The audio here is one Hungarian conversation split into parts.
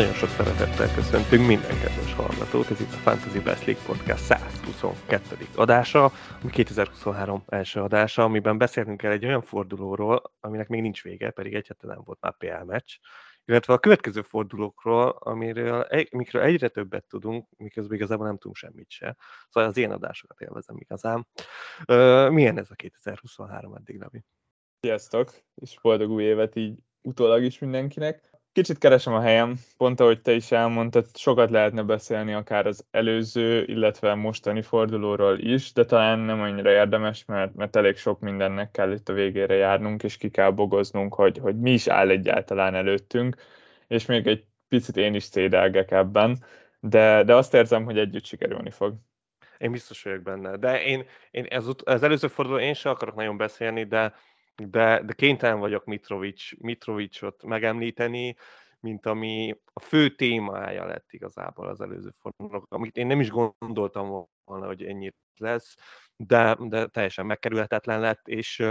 Nagyon sok szeretettel köszöntünk minden kedves hallgatót, ez itt a Fantasy Best League Podcast 122. adása, ami 2023 első adása, amiben beszélünk el egy olyan fordulóról, aminek még nincs vége, pedig egy hete nem volt már PL meccs, illetve a következő fordulókról, amiről, amikről egyre többet tudunk, miközben igazából nem tudunk semmit se. Szóval az én adásokat élvezem igazán. milyen ez a 2023 eddig, Levi? Sziasztok, és boldog új évet így utólag is mindenkinek. Kicsit keresem a helyem, pont ahogy te is elmondtad, sokat lehetne beszélni akár az előző, illetve mostani fordulóról is, de talán nem annyira érdemes, mert, mert elég sok mindennek kell itt a végére járnunk, és ki kell bogoznunk, hogy, hogy mi is áll egyáltalán előttünk, és még egy picit én is szédelgek ebben, de, de azt érzem, hogy együtt sikerülni fog. Én biztos vagyok benne, de én, én ez, az előző forduló én sem akarok nagyon beszélni, de de, de kénytelen vagyok Mitrovic, Mitrovicsot megemlíteni, mint ami a fő témája lett igazából az előző fordulónak, amit én nem is gondoltam volna, hogy ennyit lesz, de, de teljesen megkerülhetetlen lett, és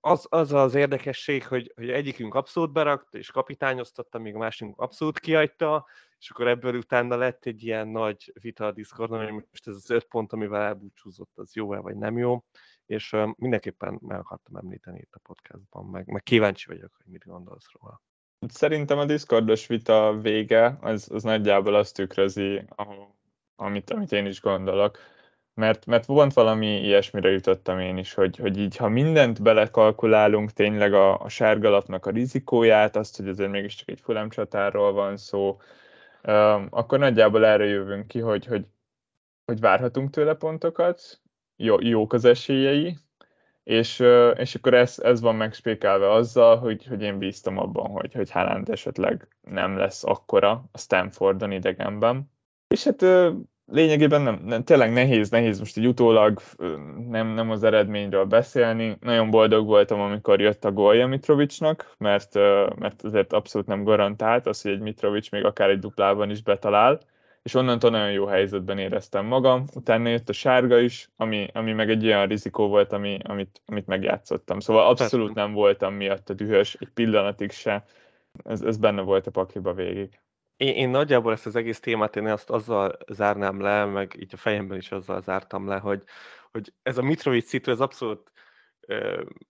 az az, az érdekesség, hogy, hogy egyikünk abszolút berakt, és kapitányoztatta, míg a másikunk abszolút kiadta, és akkor ebből utána lett egy ilyen nagy vita a Discordon, hogy most ez az öt pont, amivel elbúcsúzott, az jó-e vagy nem jó és mindenképpen meg akartam említeni itt a podcastban, meg, meg kíváncsi vagyok, hogy mit gondolsz róla. Szerintem a Discordos vita vége az, az nagyjából azt tükrözi, amit, amit én is gondolok. Mert, mert volt valami ilyesmire jutottam én is, hogy, hogy így, ha mindent belekalkulálunk, tényleg a, a sárgalapnak a rizikóját, azt, hogy azért mégiscsak egy fulem csatárról van szó, akkor nagyjából erre jövünk ki, hogy, hogy, hogy várhatunk tőle pontokat, jó, jók az esélyei, és, és akkor ez, ez van megspékelve azzal, hogy, hogy én bíztam abban, hogy, hogy Haaland esetleg nem lesz akkora a Stanfordon idegenben. És hát lényegében nem, nem, tényleg nehéz, nehéz most egy utólag nem, nem az eredményről beszélni. Nagyon boldog voltam, amikor jött a gólja Mitrovicsnak, mert, mert azért abszolút nem garantált az, hogy egy Mitrovics még akár egy duplában is betalál és onnantól nagyon jó helyzetben éreztem magam. Utána jött a sárga is, ami, ami meg egy olyan rizikó volt, ami, amit, amit megjátszottam. Szóval abszolút nem voltam miatt a dühös, egy pillanatig se. Ez, ez benne volt a pakliba végig. Én, én nagyjából ezt az egész témát én azt azzal zárnám le, meg így a fejemben is azzal zártam le, hogy, hogy ez a Mitrovic szitu, ez abszolút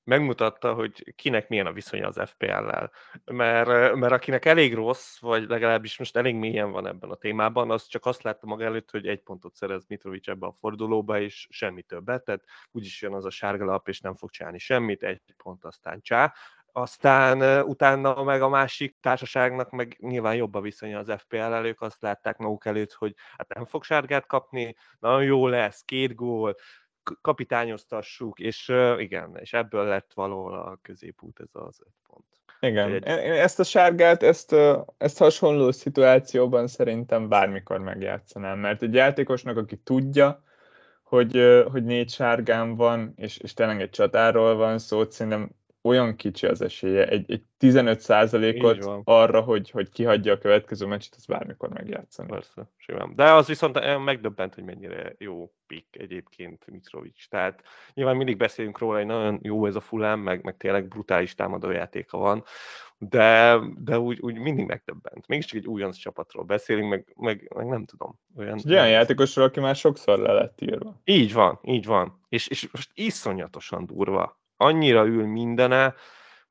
megmutatta, hogy kinek milyen a viszonya az FPL-lel. Mert, mert akinek elég rossz, vagy legalábbis most elég mélyen van ebben a témában, az csak azt látta maga előtt, hogy egy pontot szerez Mitrovic ebbe a fordulóba, és semmi többet, tehát úgyis jön az a sárga lap, és nem fog csinálni semmit, egy pont aztán csá. Aztán utána meg a másik társaságnak meg nyilván jobb a viszonya az FPL-el, ők azt látták maguk előtt, hogy hát nem fog sárgát kapni, nagyon jó lesz, két gól, kapitányoztassuk, és uh, igen, és ebből lett valahol a középút ez az öt pont. Igen, egy... ezt a sárgát, ezt, ezt hasonló szituációban szerintem bármikor megjátszanám, mert egy játékosnak, aki tudja, hogy, hogy négy sárgám van, és, és tényleg egy csatáról van szó, szerintem olyan kicsi az esélye, egy, egy 15%-ot arra, hogy, hogy kihagyja a következő meccset, az bármikor megjátszani. Persze, simán. De az viszont eh, megdöbbent, hogy mennyire jó pick egyébként Mitrovic. Tehát nyilván mindig beszélünk róla, hogy nagyon jó ez a fulám, meg, meg tényleg brutális támadójátéka van, de, de úgy, úgy mindig megdöbbent. Mégiscsak egy újonc csapatról beszélünk, meg, meg, meg nem tudom. Olyan, egy olyan játékosról, aki már sokszor le lett írva. Így van, így van. És, és most iszonyatosan durva annyira ül mindene,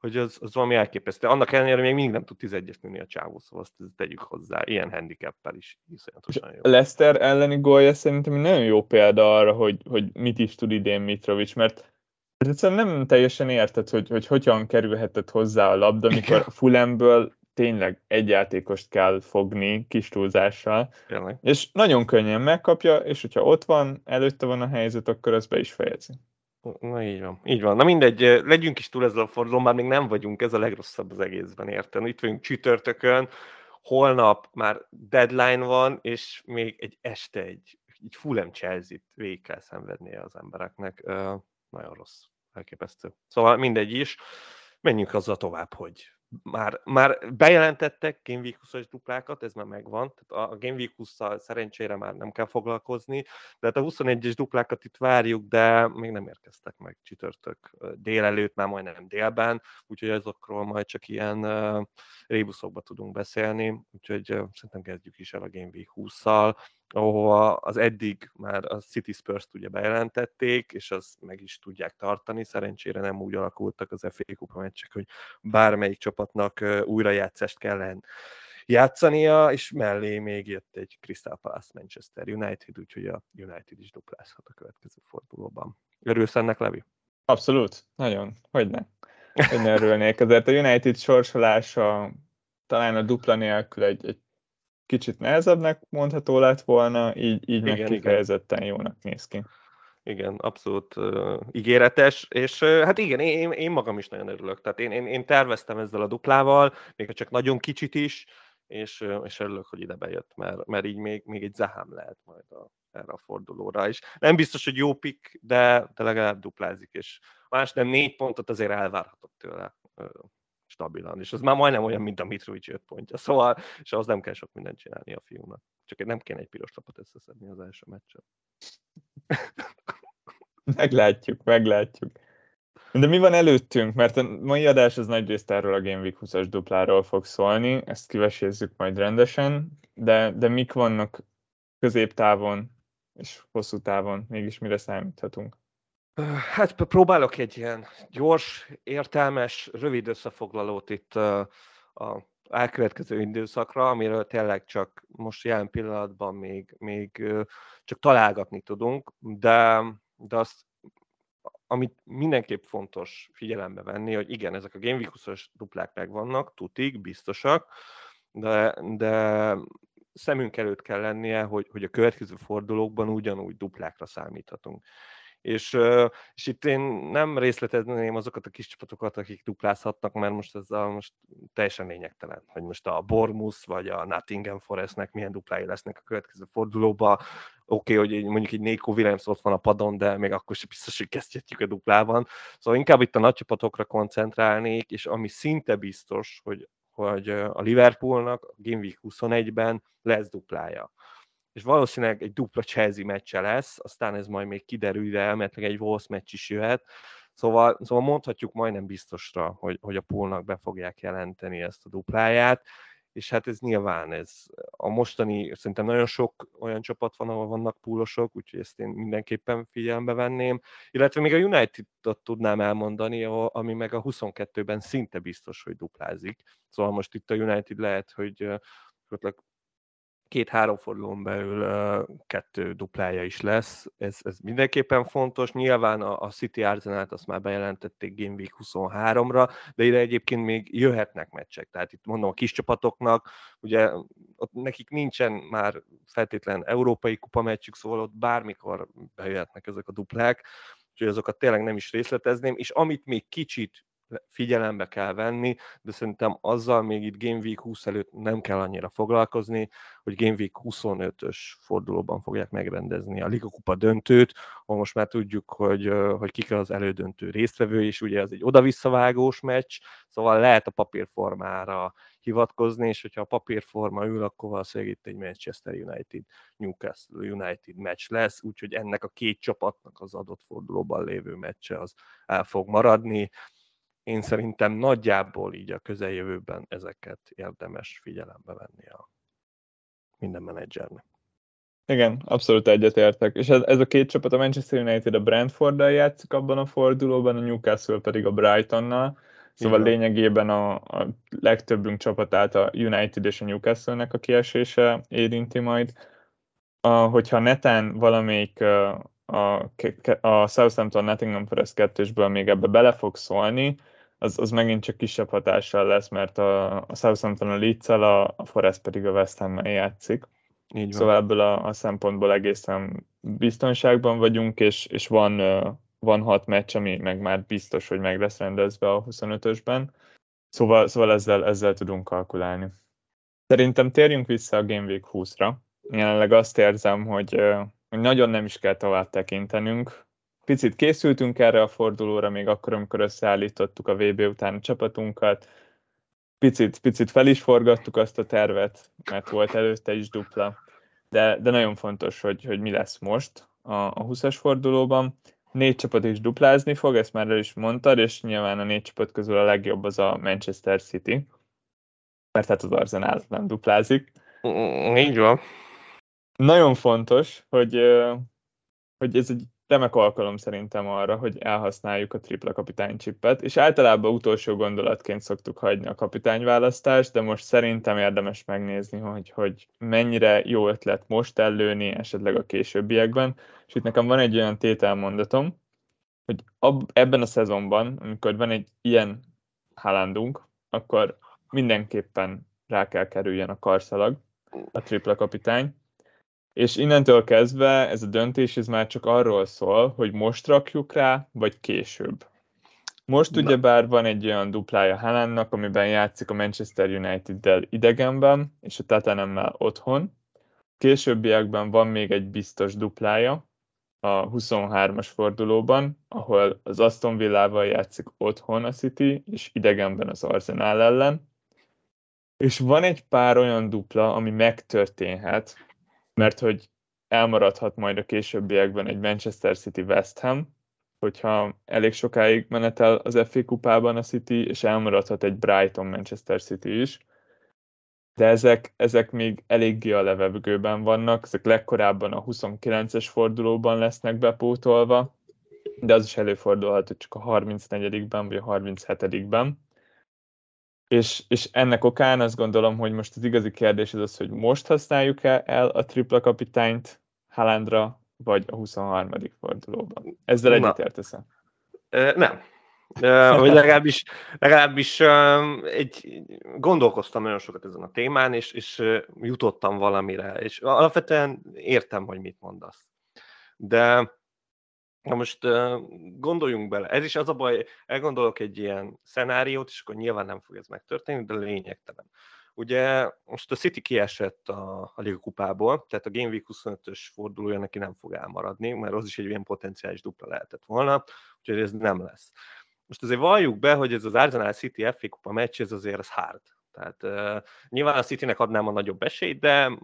hogy az, az valami elképesztő. Annak ellenére még mindig nem tud 11-es nőni a csávó, szóval azt tegyük hozzá. Ilyen handicappel is iszonyatosan jó. Lester elleni gólja szerintem nagyon jó példa arra, hogy, hogy mit is tud idén Mitrovic, mert egyszerűen nem teljesen érted, hogy, hogy hogyan kerülhetett hozzá a labda, amikor a Fulemből tényleg egy játékost kell fogni kis túlzással, Tényleg. és nagyon könnyen megkapja, és hogyha ott van, előtte van a helyzet, akkor az be is fejezi. Na így van, így van. Na mindegy, legyünk is túl ezzel a fordulón, már még nem vagyunk, ez a legrosszabb az egészben, érted? Itt vagyunk csütörtökön, holnap már deadline van, és még egy este egy, egy Fulham Chelsea-t végig kell szenvednie az embereknek. Uh, nagyon rossz, elképesztő. Szóval mindegy is, menjünk azzal tovább, hogy már, már bejelentettek Game Week 20-as duplákat, ez már megvan, tehát a Game Week 20 szerencsére már nem kell foglalkozni, de hát a 21-es duplákat itt várjuk, de még nem érkeztek meg csütörtök délelőtt, már majdnem délben, úgyhogy azokról majd csak ilyen uh, rébuszokba tudunk beszélni, úgyhogy uh, szerintem kezdjük is el a Game Week 20-szal, ahova az eddig már a City Spurs-t ugye bejelentették, és azt meg is tudják tartani. Szerencsére nem úgy alakultak az FA Kupa meccsek, hogy bármelyik csapatnak újrajátszást kellene játszania, és mellé még jött egy Crystal Palace Manchester United, úgyhogy a United is duplázhat a következő fordulóban. Örülsz ennek, Levi? Abszolút, nagyon, hogyne. Hogy ne örülnék. Azért a United sorsolása talán a dupla nélkül egy, egy kicsit nehezebbnek mondható lett volna, így, így igen, meg kifejezetten igen. jónak néz ki. Igen, abszolút uh, ígéretes, és uh, hát igen, én, én magam is nagyon örülök. Tehát én, én, én terveztem ezzel a duplával, még ha csak nagyon kicsit is, és, uh, és örülök, hogy ide bejött, mert, mert így még, még egy zahám lehet majd a, erre a fordulóra is. Nem biztos, hogy jó pick, de, de legalább duplázik, és más nem négy pontot azért elvárhatok tőle stabilan, és az már majdnem olyan, mint a Mitrovic 5 pontja, szóval, és az nem kell sok mindent csinálni a fiúnak. Csak nem kéne egy piros lapot összeszedni az első meccsen. meglátjuk, meglátjuk. De mi van előttünk? Mert a mai adás az nagy részt erről a Game Week 20-as dupláról fog szólni, ezt kivesézzük majd rendesen, de, de mik vannak középtávon és hosszú távon, mégis mire számíthatunk? Hát próbálok egy ilyen gyors, értelmes, rövid összefoglalót itt a elkövetkező időszakra, amiről tényleg csak most jelen pillanatban még, még csak találgatni tudunk, de, de azt, amit mindenképp fontos figyelembe venni, hogy igen, ezek a Game Week 20 duplák megvannak, tutik, biztosak, de, de szemünk előtt kell lennie, hogy, hogy a következő fordulókban ugyanúgy duplákra számíthatunk. És, és itt én nem részletezném azokat a kis csapatokat, akik duplázhatnak, mert most ez a, most teljesen lényegtelen, hogy most a Bormus vagy a Nottingham Forestnek milyen duplái lesznek a következő fordulóba. Oké, okay, hogy mondjuk egy Nico Williams ott van a padon, de még akkor sem biztos, hogy kezdhetjük a duplában. Szóval inkább itt a nagy csapatokra koncentrálnék, és ami szinte biztos, hogy, hogy a Liverpoolnak a Game Week 21-ben lesz duplája és valószínűleg egy dupla Chelsea meccse lesz, aztán ez majd még kiderül, de elméletileg egy Wolves meccs is jöhet, Szóval, szóval mondhatjuk majdnem biztosra, hogy, hogy a poolnak be fogják jelenteni ezt a dupláját, és hát ez nyilván ez a mostani, szerintem nagyon sok olyan csapat van, ahol vannak púlosok, úgyhogy ezt én mindenképpen figyelembe venném, illetve még a United-ot tudnám elmondani, ami meg a 22-ben szinte biztos, hogy duplázik. Szóval most itt a United lehet, hogy két-három fordulón belül kettő duplája is lesz. Ez, ez mindenképpen fontos. Nyilván a, a City arsenal azt már bejelentették Game Week 23-ra, de ide egyébként még jöhetnek meccsek. Tehát itt mondom a kis csapatoknak, ugye ott nekik nincsen már feltétlen európai kupa meccsük, szóval ott bármikor bejöhetnek ezek a duplák, úgyhogy azokat tényleg nem is részletezném, és amit még kicsit figyelembe kell venni, de szerintem azzal még itt Game Week 20 előtt nem kell annyira foglalkozni, hogy Game Week 25-ös fordulóban fogják megrendezni a Liga Kupa döntőt, ahol most már tudjuk, hogy, hogy kik az elődöntő résztvevő, és ugye ez egy oda-visszavágós meccs, szóval lehet a papírformára hivatkozni, és hogyha a papírforma ül, akkor valószínűleg itt egy Manchester United, Newcastle United meccs lesz, úgyhogy ennek a két csapatnak az adott fordulóban lévő meccse az el fog maradni én szerintem nagyjából így a közeljövőben ezeket érdemes figyelembe venni a minden menedzsernek. Igen, abszolút egyetértek. És ez, ez a két csapat, a Manchester United a Brentforddal játszik abban a fordulóban, a Newcastle pedig a Brightonnal. Szóval Igen. lényegében a, a legtöbbünk csapatát a United és a Newcastle-nek a kiesése érinti majd. A, hogyha netán valamelyik a, a, a Southampton Nottingham Forest 2 még ebbe bele fog szólni, az, az megint csak kisebb hatással lesz, mert a, a Southampton a leeds a, a Forest pedig a West ham játszik. Így van. Szóval ebből a, a szempontból egészen biztonságban vagyunk, és, és van, van hat meccs, ami meg már biztos, hogy meg lesz rendezve a 25-ösben. Szóval, szóval ezzel, ezzel tudunk kalkulálni. Szerintem térjünk vissza a Game Week 20-ra. Jelenleg azt érzem, hogy, hogy nagyon nem is kell tovább tekintenünk picit készültünk erre a fordulóra, még akkor, amikor összeállítottuk a VB után a csapatunkat. picit, picit fel is forgattuk azt a tervet, mert volt előtte is dupla, de, de nagyon fontos, hogy, hogy mi lesz most a, a 20-as fordulóban. Négy csapat is duplázni fog, ezt már el is mondtad, és nyilván a négy csapat közül a legjobb az a Manchester City, mert hát az Arsenal nem duplázik. Mm, így van. Nagyon fontos, hogy, hogy ez egy remek alkalom szerintem arra, hogy elhasználjuk a tripla kapitány csippet, és általában utolsó gondolatként szoktuk hagyni a kapitányválasztást, de most szerintem érdemes megnézni, hogy, hogy mennyire jó ötlet most ellőni, esetleg a későbbiekben. És itt nekem van egy olyan tételmondatom, hogy ab, ebben a szezonban, amikor van egy ilyen halandunk, akkor mindenképpen rá kell kerüljen a karszalag, a tripla kapitány, és innentől kezdve ez a döntés ez már csak arról szól, hogy most rakjuk rá, vagy később. Most ugye bár van egy olyan duplája Haalandnak, amiben játszik a Manchester United-del idegenben, és a Tottenhammel otthon. Későbbiekben van még egy biztos duplája, a 23-as fordulóban, ahol az Aston Villával játszik otthon a City, és idegenben az Arsenal ellen. És van egy pár olyan dupla, ami megtörténhet, mert hogy elmaradhat majd a későbbiekben egy Manchester City West Ham, hogyha elég sokáig menetel az FA kupában a City, és elmaradhat egy Brighton Manchester City is. De ezek, ezek még eléggé a levegőben vannak, ezek legkorábban a 29-es fordulóban lesznek bepótolva, de az is előfordulhat, hogy csak a 34-ben vagy a 37-ben. És, és ennek okán azt gondolom, hogy most az igazi kérdés az az, hogy most használjuk -e el a tripla kapitányt Haalandra, vagy a 23. fordulóban. Ezzel egyetértesz Nem. vagy legalábbis, legalábbis egy, gondolkoztam nagyon sokat ezen a témán, és, és jutottam valamire, és alapvetően értem, hogy mit mondasz. De Na most gondoljunk bele, ez is az a baj, elgondolok egy ilyen szenáriót, és akkor nyilván nem fog ez megtörténni, de lényegtelen. Ugye most a City kiesett a, a Liga kupából, tehát a Game Week 25-ös fordulója neki nem fog elmaradni, mert az is egy ilyen potenciális dupla lehetett volna, úgyhogy ez nem lesz. Most azért valljuk be, hogy ez az Arsenal City FA kupa meccs, ez azért az hard. Tehát uh, nyilván a Citynek adnám a nagyobb esélyt, de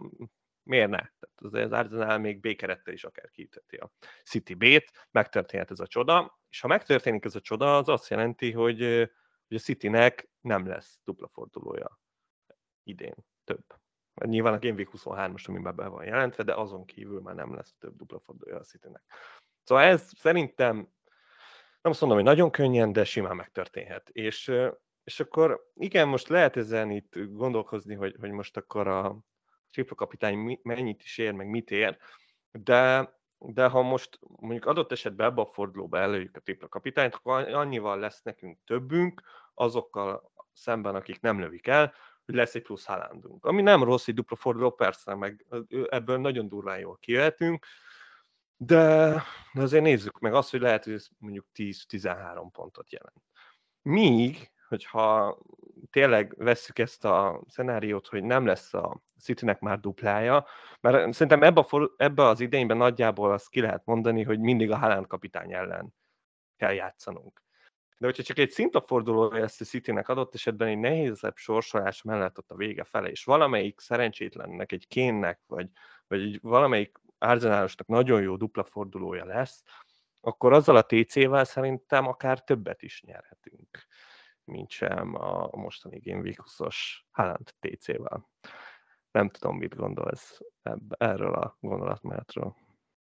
miért ne? Tehát az Arsenal még B-kerettel is akár kiüteti a City B-t, megtörténhet ez a csoda, és ha megtörténik ez a csoda, az azt jelenti, hogy, hogy a Citynek nem lesz dupla fordulója idén több. Nyilván a Game Week 23-as, amiben be van jelentve, de azon kívül már nem lesz több dupla fordulója a Citynek. Szóval ez szerintem, nem azt mondom, hogy nagyon könnyen, de simán megtörténhet. És, és akkor igen, most lehet ezen itt gondolkozni, hogy, hogy most akkor a, tripla kapitány mennyit is ér, meg mit ér, de, de ha most mondjuk adott esetben ebbe a fordulóba előjük a tripla kapitányt, akkor annyival lesz nekünk többünk azokkal szemben, akik nem lövik el, hogy lesz egy plusz halándunk. Ami nem rossz egy dupla forduló, persze, meg ebből nagyon durván jól kijöhetünk, de, de azért nézzük meg azt, hogy lehet, hogy ez mondjuk 10-13 pontot jelent. Míg hogyha tényleg vesszük ezt a szenáriót, hogy nem lesz a Citynek már duplája, mert szerintem ebbe, a, ebbe az idényben nagyjából azt ki lehet mondani, hogy mindig a Haaland kapitány ellen kell játszanunk. De hogyha csak egy szintaforduló lesz a Citynek adott esetben egy nehézebb sorsolás mellett ott a vége fele, és valamelyik szerencsétlennek, egy kénnek, vagy, vagy egy valamelyik Arsenalosnak nagyon jó dupla fordulója lesz, akkor azzal a TC-vel szerintem akár többet is nyerhetünk mint sem a mostani Game Week 20-os Haaland TC-vel. Nem tudom, mit gondolsz erről a gondolatmenetről.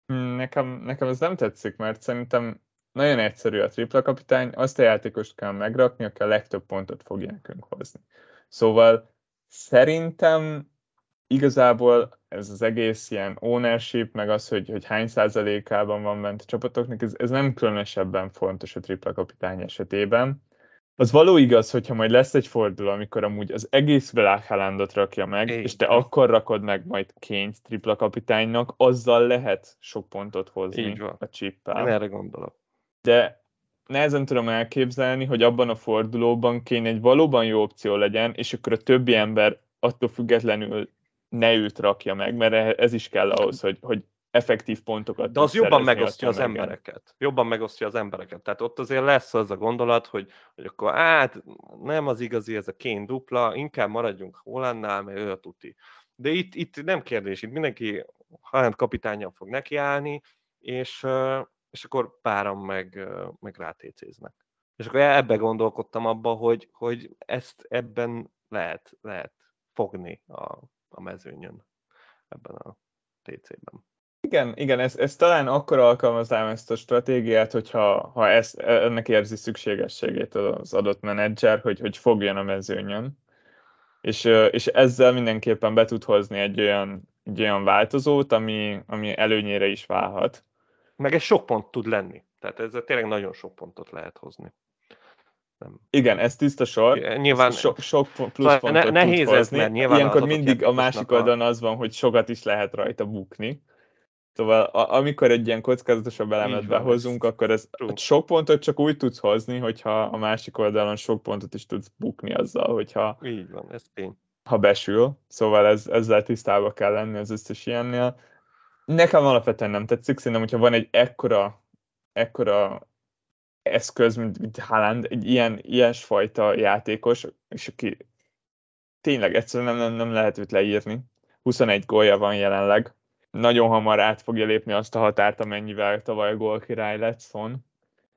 Hmm, nekem, nekem ez nem tetszik, mert szerintem nagyon egyszerű a tripla kapitány, azt a játékost kell megrakni, aki a legtöbb pontot fogja nekünk hozni. Szóval szerintem igazából ez az egész ilyen ownership, meg az, hogy, hogy hány százalékában van bent a csapatoknak, ez, ez nem különösebben fontos a tripla kapitány esetében. Az való igaz, hogyha majd lesz egy forduló, amikor amúgy az egész világ Haalandot rakja meg, Én. és te akkor rakod meg majd Kényt tripla kapitánynak, azzal lehet sok pontot hozni Így van. a csippel. Erre gondolok. De nehezen tudom elképzelni, hogy abban a fordulóban kény egy valóban jó opció legyen, és akkor a többi ember attól függetlenül ne őt rakja meg, mert ez is kell ahhoz, hogy, hogy effektív pontokat De az jobban megosztja az embereket. Jobban megosztja az embereket. Tehát ott azért lesz az a gondolat, hogy, hogy akkor hát nem az igazi ez a kén dupla, inkább maradjunk Hollandnál, mert ő a tuti. De itt, itt nem kérdés, itt mindenki Haaland kapitányan fog nekiállni, és, és akkor páran meg, meg rátécéznek. És akkor ebbe gondolkodtam abba, hogy, hogy ezt ebben lehet, lehet fogni a, a mezőnyön, ebben a TC-ben. Igen, igen, ez, ez talán akkor alkalmaznám ezt a stratégiát, hogyha ha ezt, ennek érzi szükségességét az adott menedzser, hogy, hogy fogjon a mezőnyön. És, és ezzel mindenképpen be tud hozni egy olyan, egy olyan változót, ami, ami előnyére is válhat. Meg egy sok pont tud lenni. Tehát ezzel tényleg nagyon sok pontot lehet hozni. Nem. Igen, ez tiszta sor. Nyilván so, sok plusz szóval pontot ne, nehéz tud hozni. Ez, mert nyilván Ilyenkor mindig a másik oldalon az van, hogy sokat is lehet rajta bukni. Szóval a, amikor egy ilyen kockázatosabb elemet behozunk, ez akkor ez true. sok pontot csak úgy tudsz hozni, hogyha a másik oldalon sok pontot is tudsz bukni azzal, hogyha Így van, ez tény. Ha besül, szóval ez, ezzel tisztában kell lenni az összes ilyennél. Nekem alapvetően nem tetszik, szerintem, hogyha van egy ekkora, ekkora eszköz, mint, mint Haaland, egy ilyen, ilyesfajta játékos, és aki tényleg egyszerűen nem, nem, nem lehet őt leírni. 21 gólja van jelenleg, nagyon hamar át fogja lépni azt a határt, amennyivel tavaly a gól király lett Son.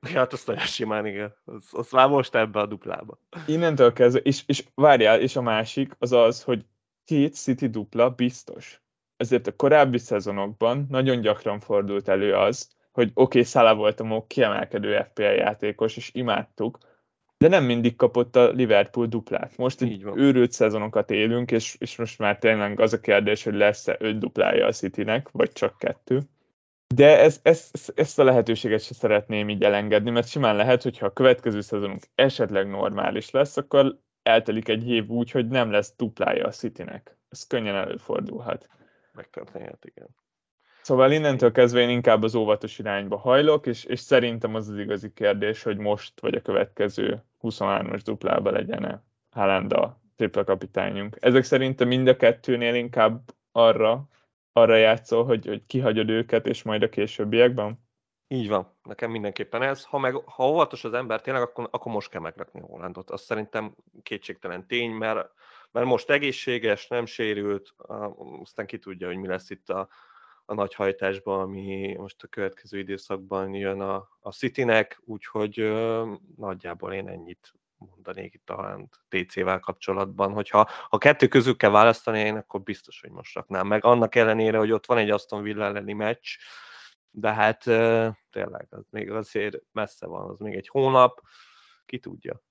Ja, hát azt nagyon simán, igen. Az, az már most ebbe a duplába. Innentől kezdve, és, és várjál, és a másik az az, hogy két City dupla biztos. Ezért a korábbi szezonokban nagyon gyakran fordult elő az, hogy oké, okay, Szala volt a kiemelkedő FPL játékos, és imádtuk, de nem mindig kapott a Liverpool duplát. Most egy őrült szezonokat élünk, és, és most már tényleg az a kérdés, hogy lesz-e öt duplája a Citynek, vagy csak kettő. De ez, ez, ezt a lehetőséget sem szeretném így elengedni, mert simán lehet, hogyha a következő szezonunk esetleg normális lesz, akkor eltelik egy év úgy, hogy nem lesz duplája a Citynek. Ez könnyen előfordulhat. Megtörténhet, igen. Szóval innentől kezdve én inkább az óvatos irányba hajlok, és, és szerintem az az igazi kérdés, hogy most vagy a következő 23-as duplába legyen-e Haaland a tripla kapitányunk. Ezek szerintem mind a kettőnél inkább arra, arra játszol, hogy, hogy kihagyod őket, és majd a későbbiekben? Így van, nekem mindenképpen ez. Ha, meg, ha óvatos az ember tényleg, akkor, akkor most kell megrakni Hollandot. Azt szerintem kétségtelen tény, mert, mert most egészséges, nem sérült, aztán ki tudja, hogy mi lesz itt a, a nagy hajtásban, ami most a következő időszakban jön a, a Citynek, úgyhogy ö, nagyjából én ennyit mondanék itt talán TC-vel kapcsolatban, hogyha ha kettő közül kell választani, én akkor biztos, hogy most raknám meg. Annak ellenére, hogy ott van egy Aston Villa elleni meccs, de hát ö, tényleg, az még azért messze van, az még egy hónap, ki tudja.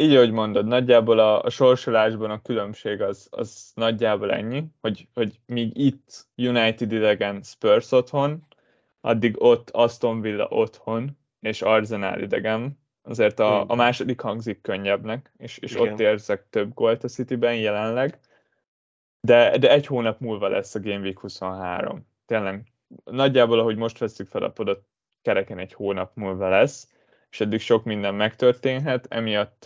Így, ahogy mondod, nagyjából a, a sorsolásban a különbség az, az nagyjából ennyi, hogy, hogy míg itt United idegen Spurs otthon, addig ott Aston Villa otthon, és Arsenal idegen. Azért a, a második hangzik könnyebbnek, és, és ott érzek több gólt a Cityben jelenleg. De, de egy hónap múlva lesz a Game Week 23. Tényleg, nagyjából, ahogy most veszük fel a podot, kereken egy hónap múlva lesz és eddig sok minden megtörténhet, emiatt,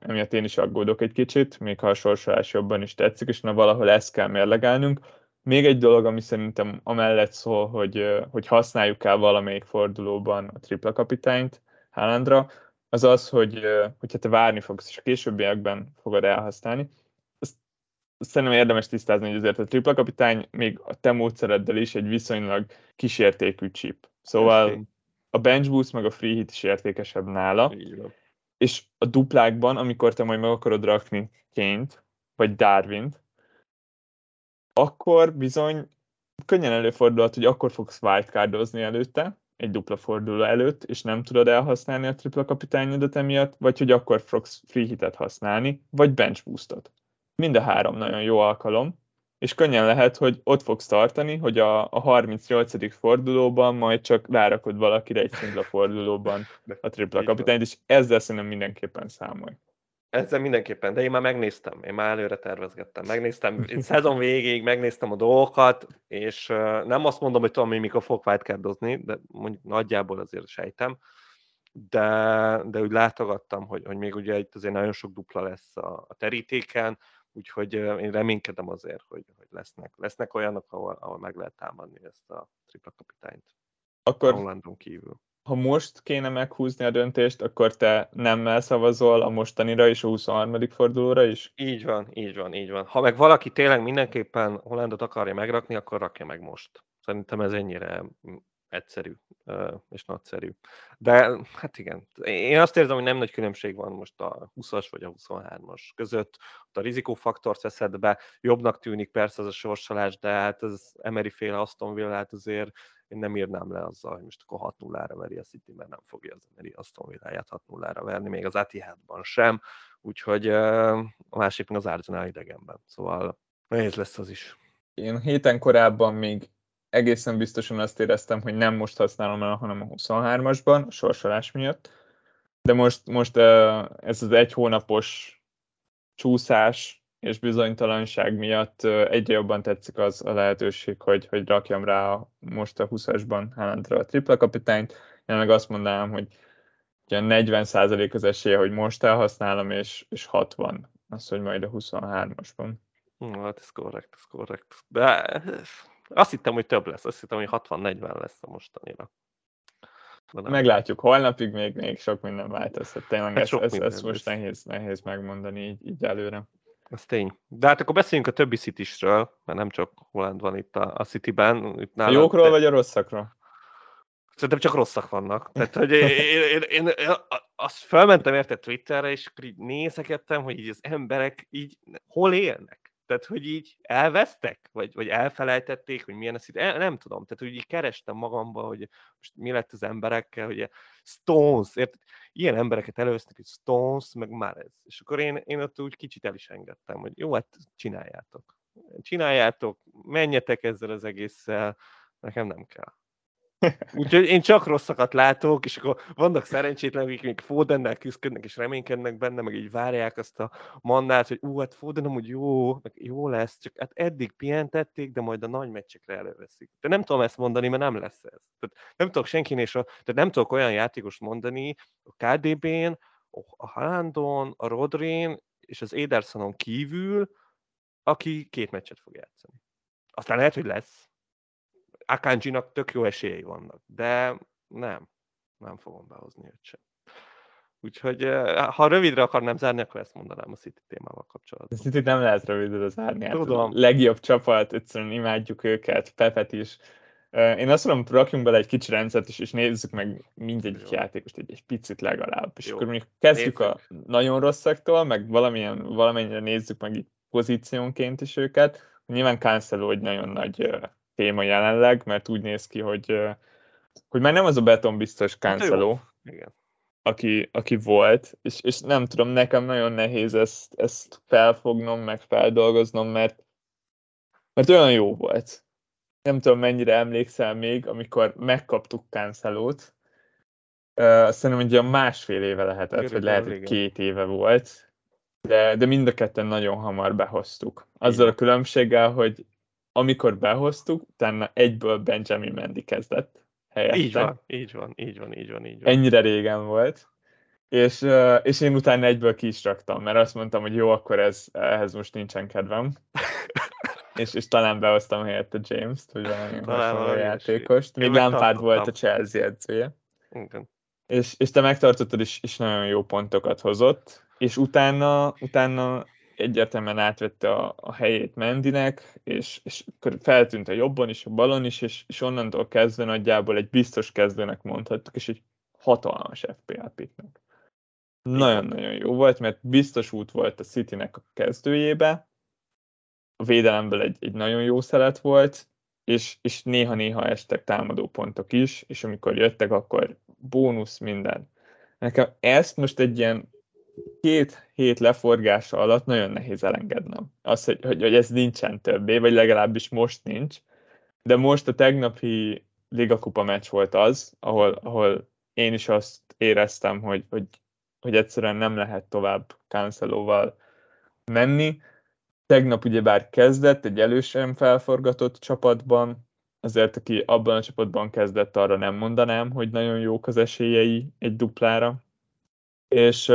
emiatt én is aggódok egy kicsit, még ha a sorsolás jobban is tetszik, és na valahol ezt kell mérlegelnünk. Még egy dolog, ami szerintem amellett szól, hogy, hogy használjuk el valamelyik fordulóban a tripla kapitányt Haalandra, az az, hogy, hogyha te várni fogsz, és a későbbiekben fogod elhasználni, azt szerintem érdemes tisztázni, hogy azért a tripla kapitány még a te módszereddel is egy viszonylag kísértékű chip. Szóval a bench boost meg a free hit is értékesebb nála. És a duplákban, amikor te majd meg akarod rakni Ként, vagy Darwint, akkor bizony könnyen előfordulhat, hogy akkor fogsz wildcardozni előtte, egy dupla forduló előtt, és nem tudod elhasználni a tripla kapitányodat emiatt, vagy hogy akkor fogsz free hitet használni, vagy bench boostot. Mind a három nagyon jó alkalom, és könnyen lehet, hogy ott fogsz tartani, hogy a, a 38. fordulóban majd csak rárakod valakire egy szingla fordulóban a tripla kapitányt, és ezzel szerintem mindenképpen számolj. Ezzel mindenképpen, de én már megnéztem, én már előre tervezgettem, megnéztem, én szezon végéig megnéztem a dolgokat, és nem azt mondom, hogy tudom, hogy mikor fog wildcardozni, de mondjuk nagyjából azért sejtem, de, de úgy látogattam, hogy, hogy még ugye itt azért nagyon sok dupla lesz a, a terítéken, Úgyhogy én reménykedem azért, hogy, hogy lesznek, lesznek olyanok, ahol, ahol meg lehet támadni ezt a tripla kapitányt. Akkor Hollandon kívül. Ha most kéne meghúzni a döntést, akkor te nemmel szavazol a mostanira és a 23. fordulóra is? Így van, így van, így van. Ha meg valaki tényleg mindenképpen Hollandot akarja megrakni, akkor rakja meg most. Szerintem ez ennyire egyszerű és nagyszerű. De hát igen, én azt érzem, hogy nem nagy különbség van most a 20-as vagy a 23-as között. A rizikófaktort veszed be, jobbnak tűnik persze az a sorsolás, de hát ez Emery féle Aston Villa-t azért én nem írnám le azzal, hogy most akkor 6 0 ra veri a City, mert nem fogja az Emery Aston Villa-ját 6 0 ra verni, még az Etihadban sem, úgyhogy a másik az Arsenal idegenben. Szóval nehéz lesz az is. Én héten korábban még egészen biztosan azt éreztem, hogy nem most használom el, hanem a 23-asban, a sorsolás miatt. De most, most ez az egy hónapos csúszás és bizonytalanság miatt egyre jobban tetszik az a lehetőség, hogy, hogy rakjam rá most a 20-asban Haalandra a tripla kapitányt. Én meg azt mondanám, hogy ugye 40% az esélye, hogy most elhasználom, és, és 60 az, hogy majd a 23-asban. Hát ez korrekt, ez korrekt. De azt hittem, hogy több lesz. Azt hittem, hogy 60-40 lesz a mostanira. Meglátjuk. Holnapig még, még sok minden változhat. Tényleg hát ezt, ez, ez most nehéz, nehéz megmondani így, így előre. Ez tény. De hát akkor beszéljünk a többi City-sről, mert nem csak Holland van itt a, a City-ben. Itt nálad, a jókról de... vagy a rosszakról? Szerintem csak rosszak vannak. Tehát, hogy én, én, én, én azt felmentem érte Twitterre, és nézegettem, hogy így az emberek így hol élnek. Tehát, hogy így elvesztek? Vagy, vagy elfelejtették, hogy milyen ez itt? Nem tudom. Tehát, hogy így kerestem magamba, hogy most mi lett az emberekkel, hogy Stones, ért? Ilyen embereket előztek, hogy Stones, meg már ez. És akkor én, én ott úgy kicsit el is engedtem, hogy jó, hát csináljátok. Csináljátok, menjetek ezzel az egésszel, nekem nem kell. Úgyhogy én csak rosszakat látok, és akkor vannak szerencsétlenek, akik még Fodennel küzdködnek, és reménykednek benne, meg így várják azt a mandát, hogy ú, hát Foden amúgy jó, meg jó lesz, csak hát eddig pihentették, de majd a nagy meccsekre előveszik. De nem tudom ezt mondani, mert nem lesz ez. Tehát nem tudok senkinél, tehát nem tudok olyan játékos mondani a KDB-n, a Haalandon, a Rodrin és az Edersonon kívül, aki két meccset fog játszani. Aztán lehet, hogy lesz, Akanjinak tök jó esélyei vannak, de nem, nem fogom behozni őt sem. Úgyhogy ha rövidre akarnám zárni, akkor ezt mondanám a City témával kapcsolatban. A City nem lehet rövidre zárni. Hát Tudom. A legjobb csapat, egyszerűen imádjuk őket, Pepet is. Én azt mondom, rakjunk bele egy kicsi rendszert is, és nézzük meg mindegyik játékost egy, egy picit legalább. És Jó. akkor mondjuk kezdjük nézzük. a nagyon rosszaktól, meg valamilyen, valamennyire nézzük meg itt pozíciónként is őket. Nyilván Cancelo egy nagyon nagy téma jelenleg, mert úgy néz ki, hogy, hogy már nem az a beton biztos hát Cancelo, Igen. Aki, aki volt, és, és nem tudom, nekem nagyon nehéz ezt, ezt felfognom, meg feldolgoznom, mert, mert olyan jó volt. Nem tudom, mennyire emlékszel még, amikor megkaptuk Cancelót, uh, szerintem ugye másfél éve lehetett, Körülbelül, vagy lehet, hogy két éve volt, de, de mind a ketten nagyon hamar behoztuk. Azzal a különbséggel, hogy amikor behoztuk, utána egyből Benjamin Mendy kezdett helyette. Így van, így van, így van, így van, így van. Ennyire régen volt. És, és én utána egyből ki is raktam, mert azt mondtam, hogy jó, akkor ez, ehhez most nincsen kedvem. és, és talán behoztam helyette James-t, hogy valami hasonló játékost. Még Lampard volt a Chelsea edzője. Igen. És, és te megtartottad, és, és nagyon jó pontokat hozott, és utána, utána egyértelműen átvette a, a helyét Mendinek, és, és feltűnt a jobban is, a balon is, és, és onnantól kezdve nagyjából egy biztos kezdőnek mondhattuk, és egy hatalmas FPL picknek. Nagyon-nagyon jó volt, mert biztos út volt a Citynek a kezdőjébe, a védelemből egy, egy nagyon jó szelet volt, és, és néha-néha estek támadó pontok is, és amikor jöttek, akkor bónusz minden. Nekem ezt most egy ilyen két hét leforgása alatt nagyon nehéz elengednem. Az, hogy, hogy, hogy ez nincsen többé, vagy legalábbis most nincs. De most a tegnapi Ligakupa meccs volt az, ahol, ahol én is azt éreztem, hogy, hogy, hogy egyszerűen nem lehet tovább Cancelóval menni. Tegnap ugyebár kezdett egy elősen felforgatott csapatban, azért aki abban a csapatban kezdett, arra nem mondanám, hogy nagyon jók az esélyei egy duplára, és,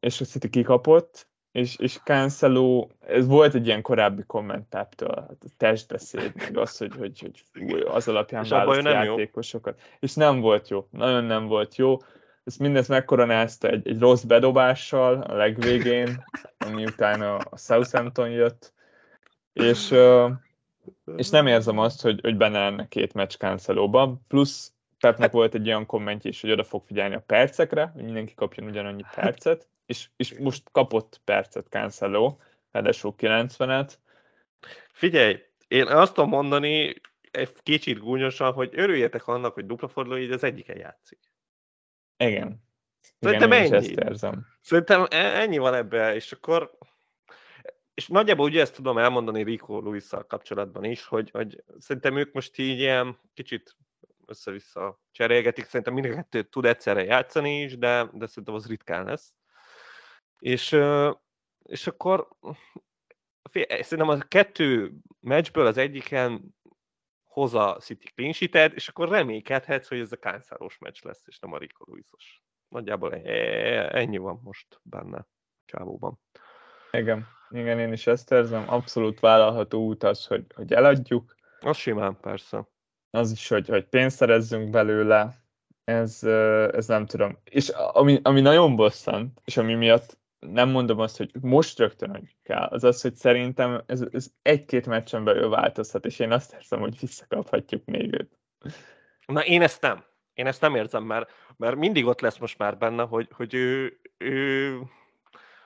és a City kikapott, és, és Cancelo, ez volt egy ilyen korábbi komment Peptől, hát a testbeszéd, meg az, hogy, hogy, hogy fúj, az alapján és választ nem játékosokat. Jó. És nem volt jó, nagyon nem volt jó. Ezt mindezt megkoronázta egy, egy rossz bedobással a legvégén, ami utána a Southampton jött, és, és nem érzem azt, hogy, hogy benne lenne két meccs Cancelóban, plusz Pepnek volt egy olyan kommentje is, hogy oda fog figyelni a percekre, hogy mindenki kapjon ugyanannyi percet, és, és most kapott percet Cancelo, ráadásul 90-et. Figyelj, én azt tudom mondani, egy kicsit gúnyosan, hogy örüljetek annak, hogy dupla forduló így az egyiken játszik. Igen. Szerintem Igen, ennyi. Ezt érzem. Szerintem e- ennyi van ebben, és akkor és nagyjából ugye ezt tudom elmondani Rico luis kapcsolatban is, hogy, hogy szerintem ők most így ilyen kicsit össze-vissza cserélgetik, szerintem mind a kettőt tud egyszerre játszani is, de, de szerintem az ritkán lesz. És, és akkor szerintem a kettő meccsből az egyiken hoz a City clean sheet és akkor reménykedhetsz, hogy ez a kánszáros meccs lesz, és nem a Rico Luisos. Nagyjából e, ennyi van most benne csávóban. Igen, igen, én is ezt érzem. Abszolút vállalható út az, hogy, hogy eladjuk. Az simán, persze. Az is, hogy, hogy pénzt szerezzünk belőle. Ez, ez nem tudom. És ami, ami nagyon bosszant, és ami miatt nem mondom azt, hogy most rögtön, hogy kell, az az, hogy szerintem ez, ez egy-két meccsen belül változhat, és én azt érzem, hogy visszakaphatjuk még őt. Na én ezt nem. Én ezt nem érzem, mert, mert mindig ott lesz most már benne, hogy, hogy ő, ő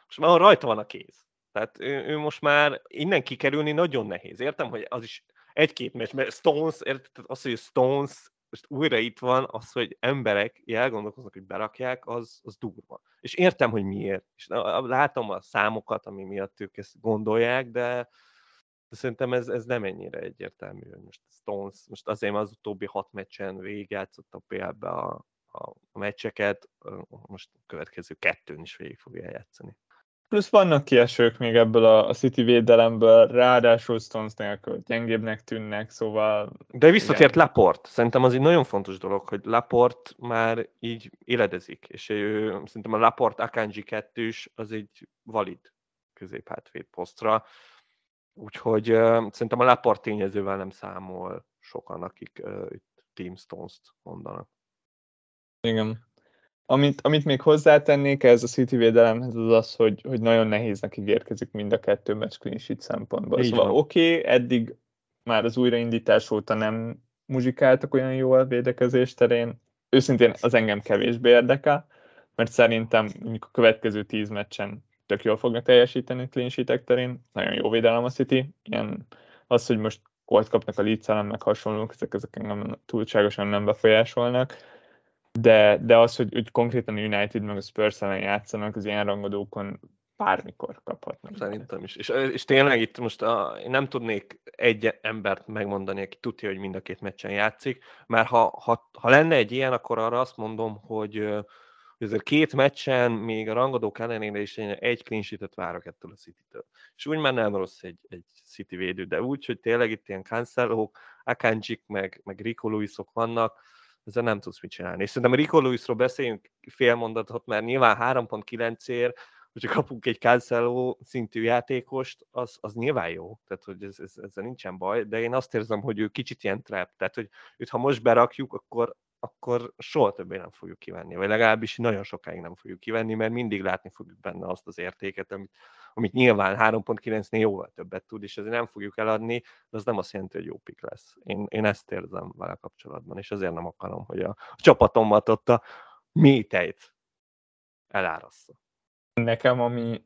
most már rajta van a kéz. Tehát ő, ő most már innen kikerülni nagyon nehéz. Értem, hogy az is egy-két meccs, mert Stones, érted, az, hogy Stones most újra itt van, az, hogy emberek elgondolkoznak, hogy berakják, az, az durva. És értem, hogy miért. És látom a számokat, ami miatt ők ezt gondolják, de, de szerintem ez, ez nem ennyire egyértelmű, hogy most Stones, most azért az utóbbi hat meccsen végigjátszott a a, a, a meccseket, most a következő kettőn is végig fogja játszani. Plusz vannak kiesők még ebből a, a City védelemből, ráadásul Stones nélkül gyengébbnek tűnnek, szóval... De visszatért igen. Laport. Szerintem az egy nagyon fontos dolog, hogy Laport már így éledezik, és ő, szerintem a Laport Akanji 2 az egy valid középhátvéd posztra, úgyhogy uh, szerintem a Laport tényezővel nem számol sokan, akik uh, itt Team Stones-t mondanak. Igen. Amit, amit még hozzátennék ez a City védelemhez az az, hogy, hogy nagyon nehéznek ígérkezik mind a kettő meccs clean sheet szempontból. Így szóval oké, okay, eddig már az újraindítás óta nem muzsikáltak olyan jól védekezés terén. Őszintén az engem kevésbé érdekel, mert szerintem mondjuk a következő tíz meccsen tök jól fognak teljesíteni clean sheetek terén. Nagyon jó védelem a City. Ilyen az, hogy most gólt kapnak a Leeds meg hasonlók, ezek, ezek engem túlságosan nem befolyásolnak de, de az, hogy, hogy konkrétan a United meg a Spurs ellen játszanak, az ilyen rangadókon bármikor kaphatnak. Szerintem is. És, és tényleg itt most a, én nem tudnék egy embert megmondani, aki tudja, hogy mind a két meccsen játszik, mert ha, ha, ha lenne egy ilyen, akkor arra azt mondom, hogy, hogy azért két meccsen, még a rangadók ellenére is egy clean sheet várok ettől a City-től. És úgy már nem rossz egy, egy City védő, de úgy, hogy tényleg itt ilyen Cancelók, Akanjik, meg, meg Rico Luisok vannak, ezzel nem tudsz mit csinálni. És szerintem Rico Luisról beszéljünk fél mondatot, mert nyilván 3.9-ért, hogyha kapunk egy Cancelo szintű játékost, az, az nyilván jó, tehát hogy ez, ez, ezzel nincsen baj, de én azt érzem, hogy ő kicsit ilyen trap, tehát hogy őt ha most berakjuk, akkor, akkor soha többé nem fogjuk kivenni, vagy legalábbis nagyon sokáig nem fogjuk kivenni, mert mindig látni fogjuk benne azt az értéket, amit, amit nyilván 3.9-nél jóval többet tud, és ezért nem fogjuk eladni, de az nem azt jelenti, hogy jó pik lesz. Én, én ezt érzem vele kapcsolatban, és azért nem akarom, hogy a, a csapatomat ott a métejt elárassza. Nekem, ami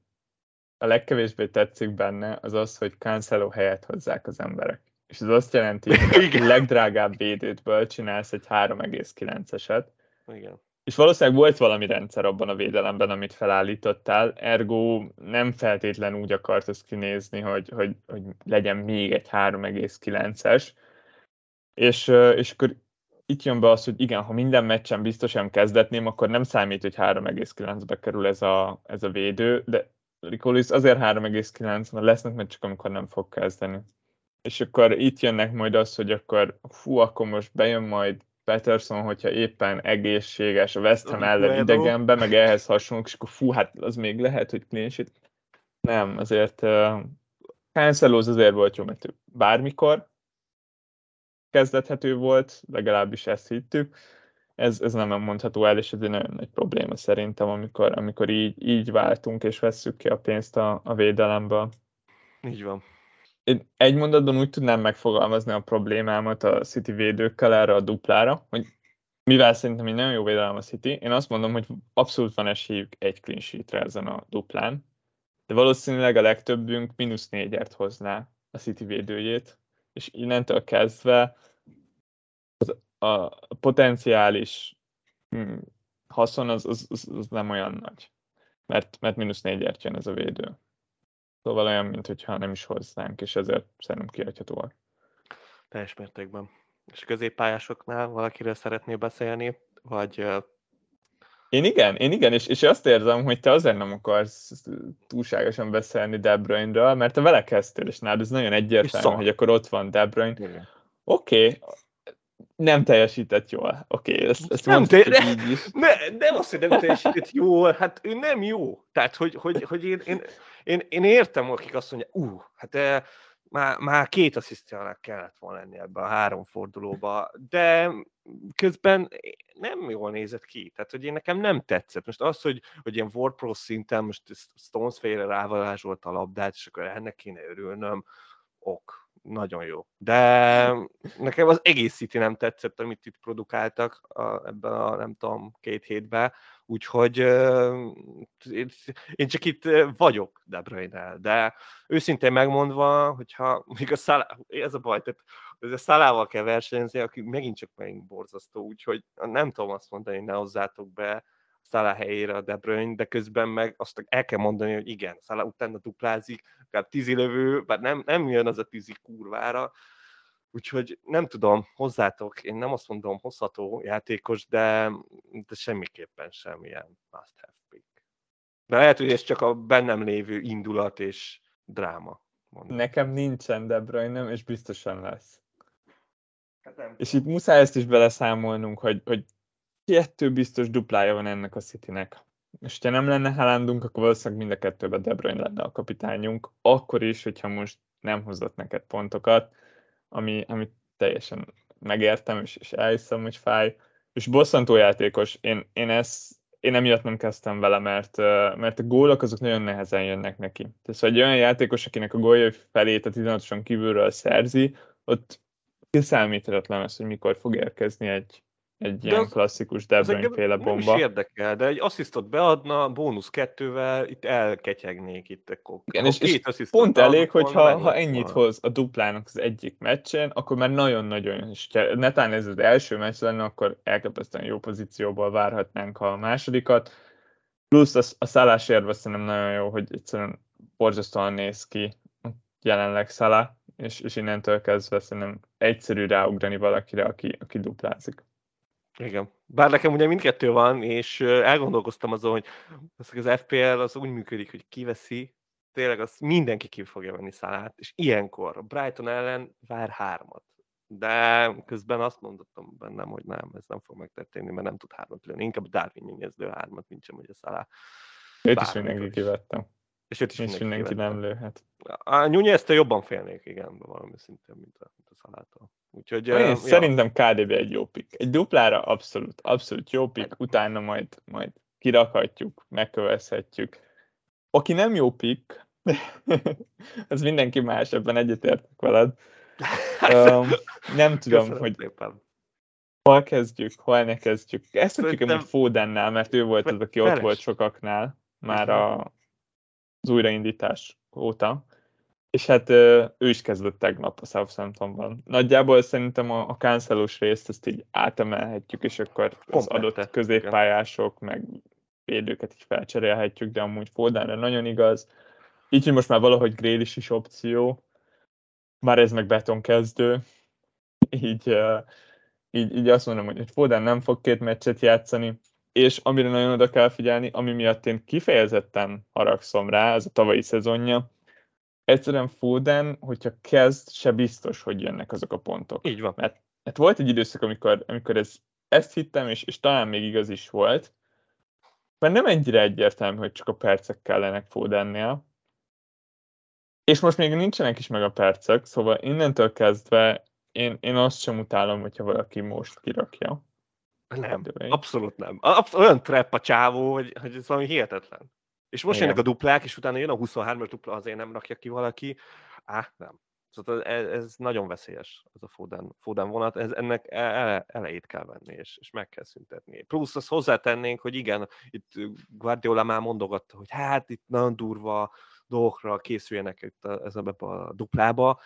a legkevésbé tetszik benne, az az, hogy Cancelo helyet hozzák az emberek. És ez azt jelenti, hogy a legdrágább védőtből csinálsz egy 3,9-eset. Igen. És valószínűleg volt valami rendszer abban a védelemben, amit felállítottál, ergo nem feltétlen úgy akart ezt kinézni, hogy, hogy, hogy legyen még egy 3,9-es. És, és akkor itt jön be az, hogy igen, ha minden meccsen biztosan kezdetném, akkor nem számít, hogy 3,9-be kerül ez a, ez a védő, de Rikolis azért 3,9, mert lesznek meccsek, amikor nem fog kezdeni. És akkor itt jönnek majd az, hogy akkor fú, akkor most bejön majd Peterson, hogyha éppen egészséges, a West Ham ellen idegenbe, meg ehhez hasonlók, és akkor fú, hát az még lehet, hogy clean. Nem, azért uh, Canceloz azért volt jó, mert bármikor kezdethető volt, legalábbis ezt hittük. Ez, ez nem mondható el, és ez egy nagyon nagy probléma szerintem, amikor, amikor így, így váltunk, és vesszük ki a pénzt a, a védelemből. Így van. Egy mondatban úgy tudnám megfogalmazni a problémámat a City védőkkel erre a duplára, hogy mivel szerintem egy nagyon jó védelem a City, én azt mondom, hogy abszolút van esélyük egy clean sheetre ezen a duplán, de valószínűleg a legtöbbünk mínusz négyért hozná a City védőjét, és innentől kezdve az, a potenciális hm, haszon az, az, az, az nem olyan nagy, mert, mert mínusz négyért jön ez a védő. Szóval olyan, mintha nem is hoznánk, és ezért szerintem kiadhatóak. Teljes mértékben. És középpályásoknál valakiről szeretnél beszélni, vagy én igen, én igen, és, és azt érzem, hogy te azért nem akarsz túlságosan beszélni De Bruyne-ről, mert te vele kezdtél, és nálad ez nagyon egyértelmű, hogy akkor ott van De Bruyne. Oké, okay, nem teljesített jól. Oké, okay, ezt, ezt nem te, így is. Ne, nem azt, hogy nem teljesített jól, hát ő nem jó. Tehát, hogy, hogy, hogy én, én, én, én értem, akik azt mondják, ú, uh, hát már, már két asszisztjának kellett volna lenni ebbe a három fordulóba, de közben nem jól nézett ki. Tehát, hogy én nekem nem tetszett. Most az, hogy, hogy ilyen WordPress szinten most Stones félre rávarázsolt a labdát, és akkor ennek kéne örülnöm, ok, nagyon jó. De nekem az egész City nem tetszett, amit itt produkáltak a, ebben a, nem tudom, két hétben, úgyhogy uh, én csak itt vagyok De bruyne de őszintén megmondva, hogyha még a Szalá, ez a baj, tehát a Szalával kell versenyezni, aki megint csak megint borzasztó, úgyhogy nem tudom azt mondani, ne hozzátok be Szalá helyére a De Bruyne, de közben meg azt el kell mondani, hogy igen, Szalá utána duplázik, akár lövő, bár nem, nem jön az a tízi kurvára, úgyhogy nem tudom, hozzátok, én nem azt mondom hozható játékos, de, de semmiképpen sem ilyen must have pick. De lehet, hogy ez csak a bennem lévő indulat és dráma. Mondom. Nekem nincsen De Bruyne, és biztosan lesz. Hát és itt muszáj ezt is beleszámolnunk, hogy, hogy kettő biztos duplája van ennek a Citynek. És ha nem lenne Haalandunk, akkor valószínűleg mind a kettőben De Bruyne lenne a kapitányunk, akkor is, hogyha most nem hozott neked pontokat, ami, ami teljesen megértem, és, és elhiszem, hogy fáj. És bosszantó játékos, én, én ezt én emiatt nem kezdtem vele, mert, mert a gólok azok nagyon nehezen jönnek neki. Tehát szóval egy olyan játékos, akinek a góljai felét a 16 kívülről szerzi, ott kiszámíthatatlan az, hogy mikor fog érkezni egy, egy de ilyen az, klasszikus De féle bomba. Nem is érdekel, de egy asszisztot beadna, bónusz kettővel, itt elketyegnék itt. Akkor, Igen, és, és pont elég, hogy ha, ennyit van. hoz a duplának az egyik meccsen, akkor már nagyon-nagyon kell. Netán ez az első meccs lenne, akkor elképesztően jó pozícióból várhatnánk a másodikat. Plusz a, a szállásérve szerintem nagyon jó, hogy egyszerűen borzasztóan néz ki jelenleg Szala, és, és innentől kezdve szerintem egyszerű ráugrani valakire, aki, aki duplázik. Igen. Bár nekem ugye mindkettő van, és elgondolkoztam azon, hogy az FPL az úgy működik, hogy kiveszi, tényleg az mindenki ki fogja venni szálát, és ilyenkor a Brighton ellen vár hármat. De közben azt mondottam bennem, hogy nem, ez nem fog megtörténni, mert nem tud hármat lőni. Inkább Darwin nyújjezdő hármat, mint sem, hogy a szalá. Őt is mindenki kivettem. És őt is mindenki, mindenki nem lőhet. A Nyújjezdő jobban félnék, igen, valami szintén, mint a, mint a szalától. Úgyhogy, Én ja. szerintem KDB egy jó pick. Egy duplára abszolút, abszolút jó pick, utána majd, majd kirakhatjuk, megkövezhetjük. Aki nem jó pick, az mindenki más, ebben egyetértek veled. um, nem tudom, Köszönöm hogy szépen. hol kezdjük, hol ne kezdjük. Ezt tudjuk hogy Fodennál, mert ő volt az, aki ott volt sokaknál már a, az újraindítás óta. És hát ő is kezdett tegnap a Southamptonban. Nagyjából szerintem a, a cancelós részt ezt így átemelhetjük, és akkor az adott középpályások, meg védőket is felcserélhetjük, de amúgy Fodenre nagyon igaz. Így, hogy most már valahogy Grélis is opció, már ez meg beton kezdő, így, így, így azt mondom, hogy Foden nem fog két meccset játszani, és amire nagyon oda kell figyelni, ami miatt én kifejezetten haragszom rá, ez a tavalyi szezonja, egyszerűen Foden, hogyha kezd, se biztos, hogy jönnek azok a pontok. Így van. Mert, mert volt egy időszak, amikor, amikor ez, ezt hittem, és, és talán még igaz is volt, mert nem ennyire egyértelmű, hogy csak a percek kellenek Fodennél, És most még nincsenek is meg a percek, szóval innentől kezdve én, én azt sem utálom, hogyha valaki most kirakja. Nem, abszolút nem. Absz- olyan trap a csávó, hogy, hogy ez valami hihetetlen. És most jönnek a duplák, és utána jön a 23-as dupla, azért nem rakja ki valaki. Á, nem. Szóval ez, ez nagyon veszélyes, ez a Foden, Foden vonat, ez, ennek ele, elejét kell venni, és, és meg kell szüntetni. Plusz azt hozzátennénk, hogy igen, itt Guardiola már mondogatta, hogy hát itt nagyon durva dolgokra készüljenek itt a, ez a, a duplába,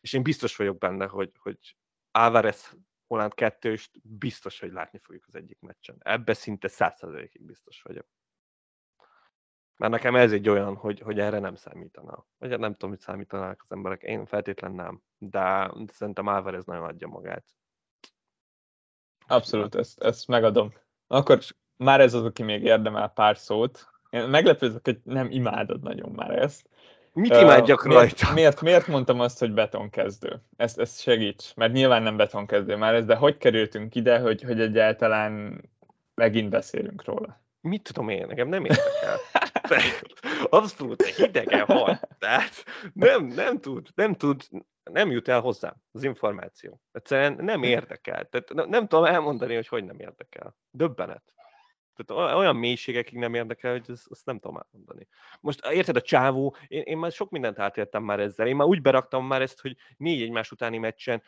és én biztos vagyok benne, hogy, hogy Álvarez Holland kettőst biztos, hogy látni fogjuk az egyik meccsen. Ebbe szinte százszerzelékig biztos vagyok. Mert nekem ez egy olyan, hogy, hogy erre nem számítana. Vagy hát nem tudom, hogy számítanák az emberek. Én feltétlen nem. De szerintem Álvarez nagyon adja magát. Abszolút, ezt, ezt megadom. Akkor már ez az, aki még érdemel pár szót. Én hogy nem imádod nagyon már ezt. Mit imádjak uh, rajta? Miért, miért, miért mondtam azt, hogy betonkezdő? Ezt, ezt segíts, mert nyilván nem betonkezdő már ez, de hogy kerültünk ide, hogy, hogy egyáltalán megint beszélünk róla? Mit tudom én, nekem nem érdekel. Abszolút hidegen van. Tehát nem, nem tud, nem tud, nem jut el hozzám az információ. Egyszerűen nem érdekel. Tehát nem, nem tudom elmondani, hogy hogy nem érdekel. Döbbenet. Tehát olyan mélységekig nem érdekel, hogy ezt, ezt nem tudom elmondani. Most érted, a csávó, én, én már sok mindent átéltem már ezzel. Én már úgy beraktam már ezt, hogy négy egymás utáni meccsen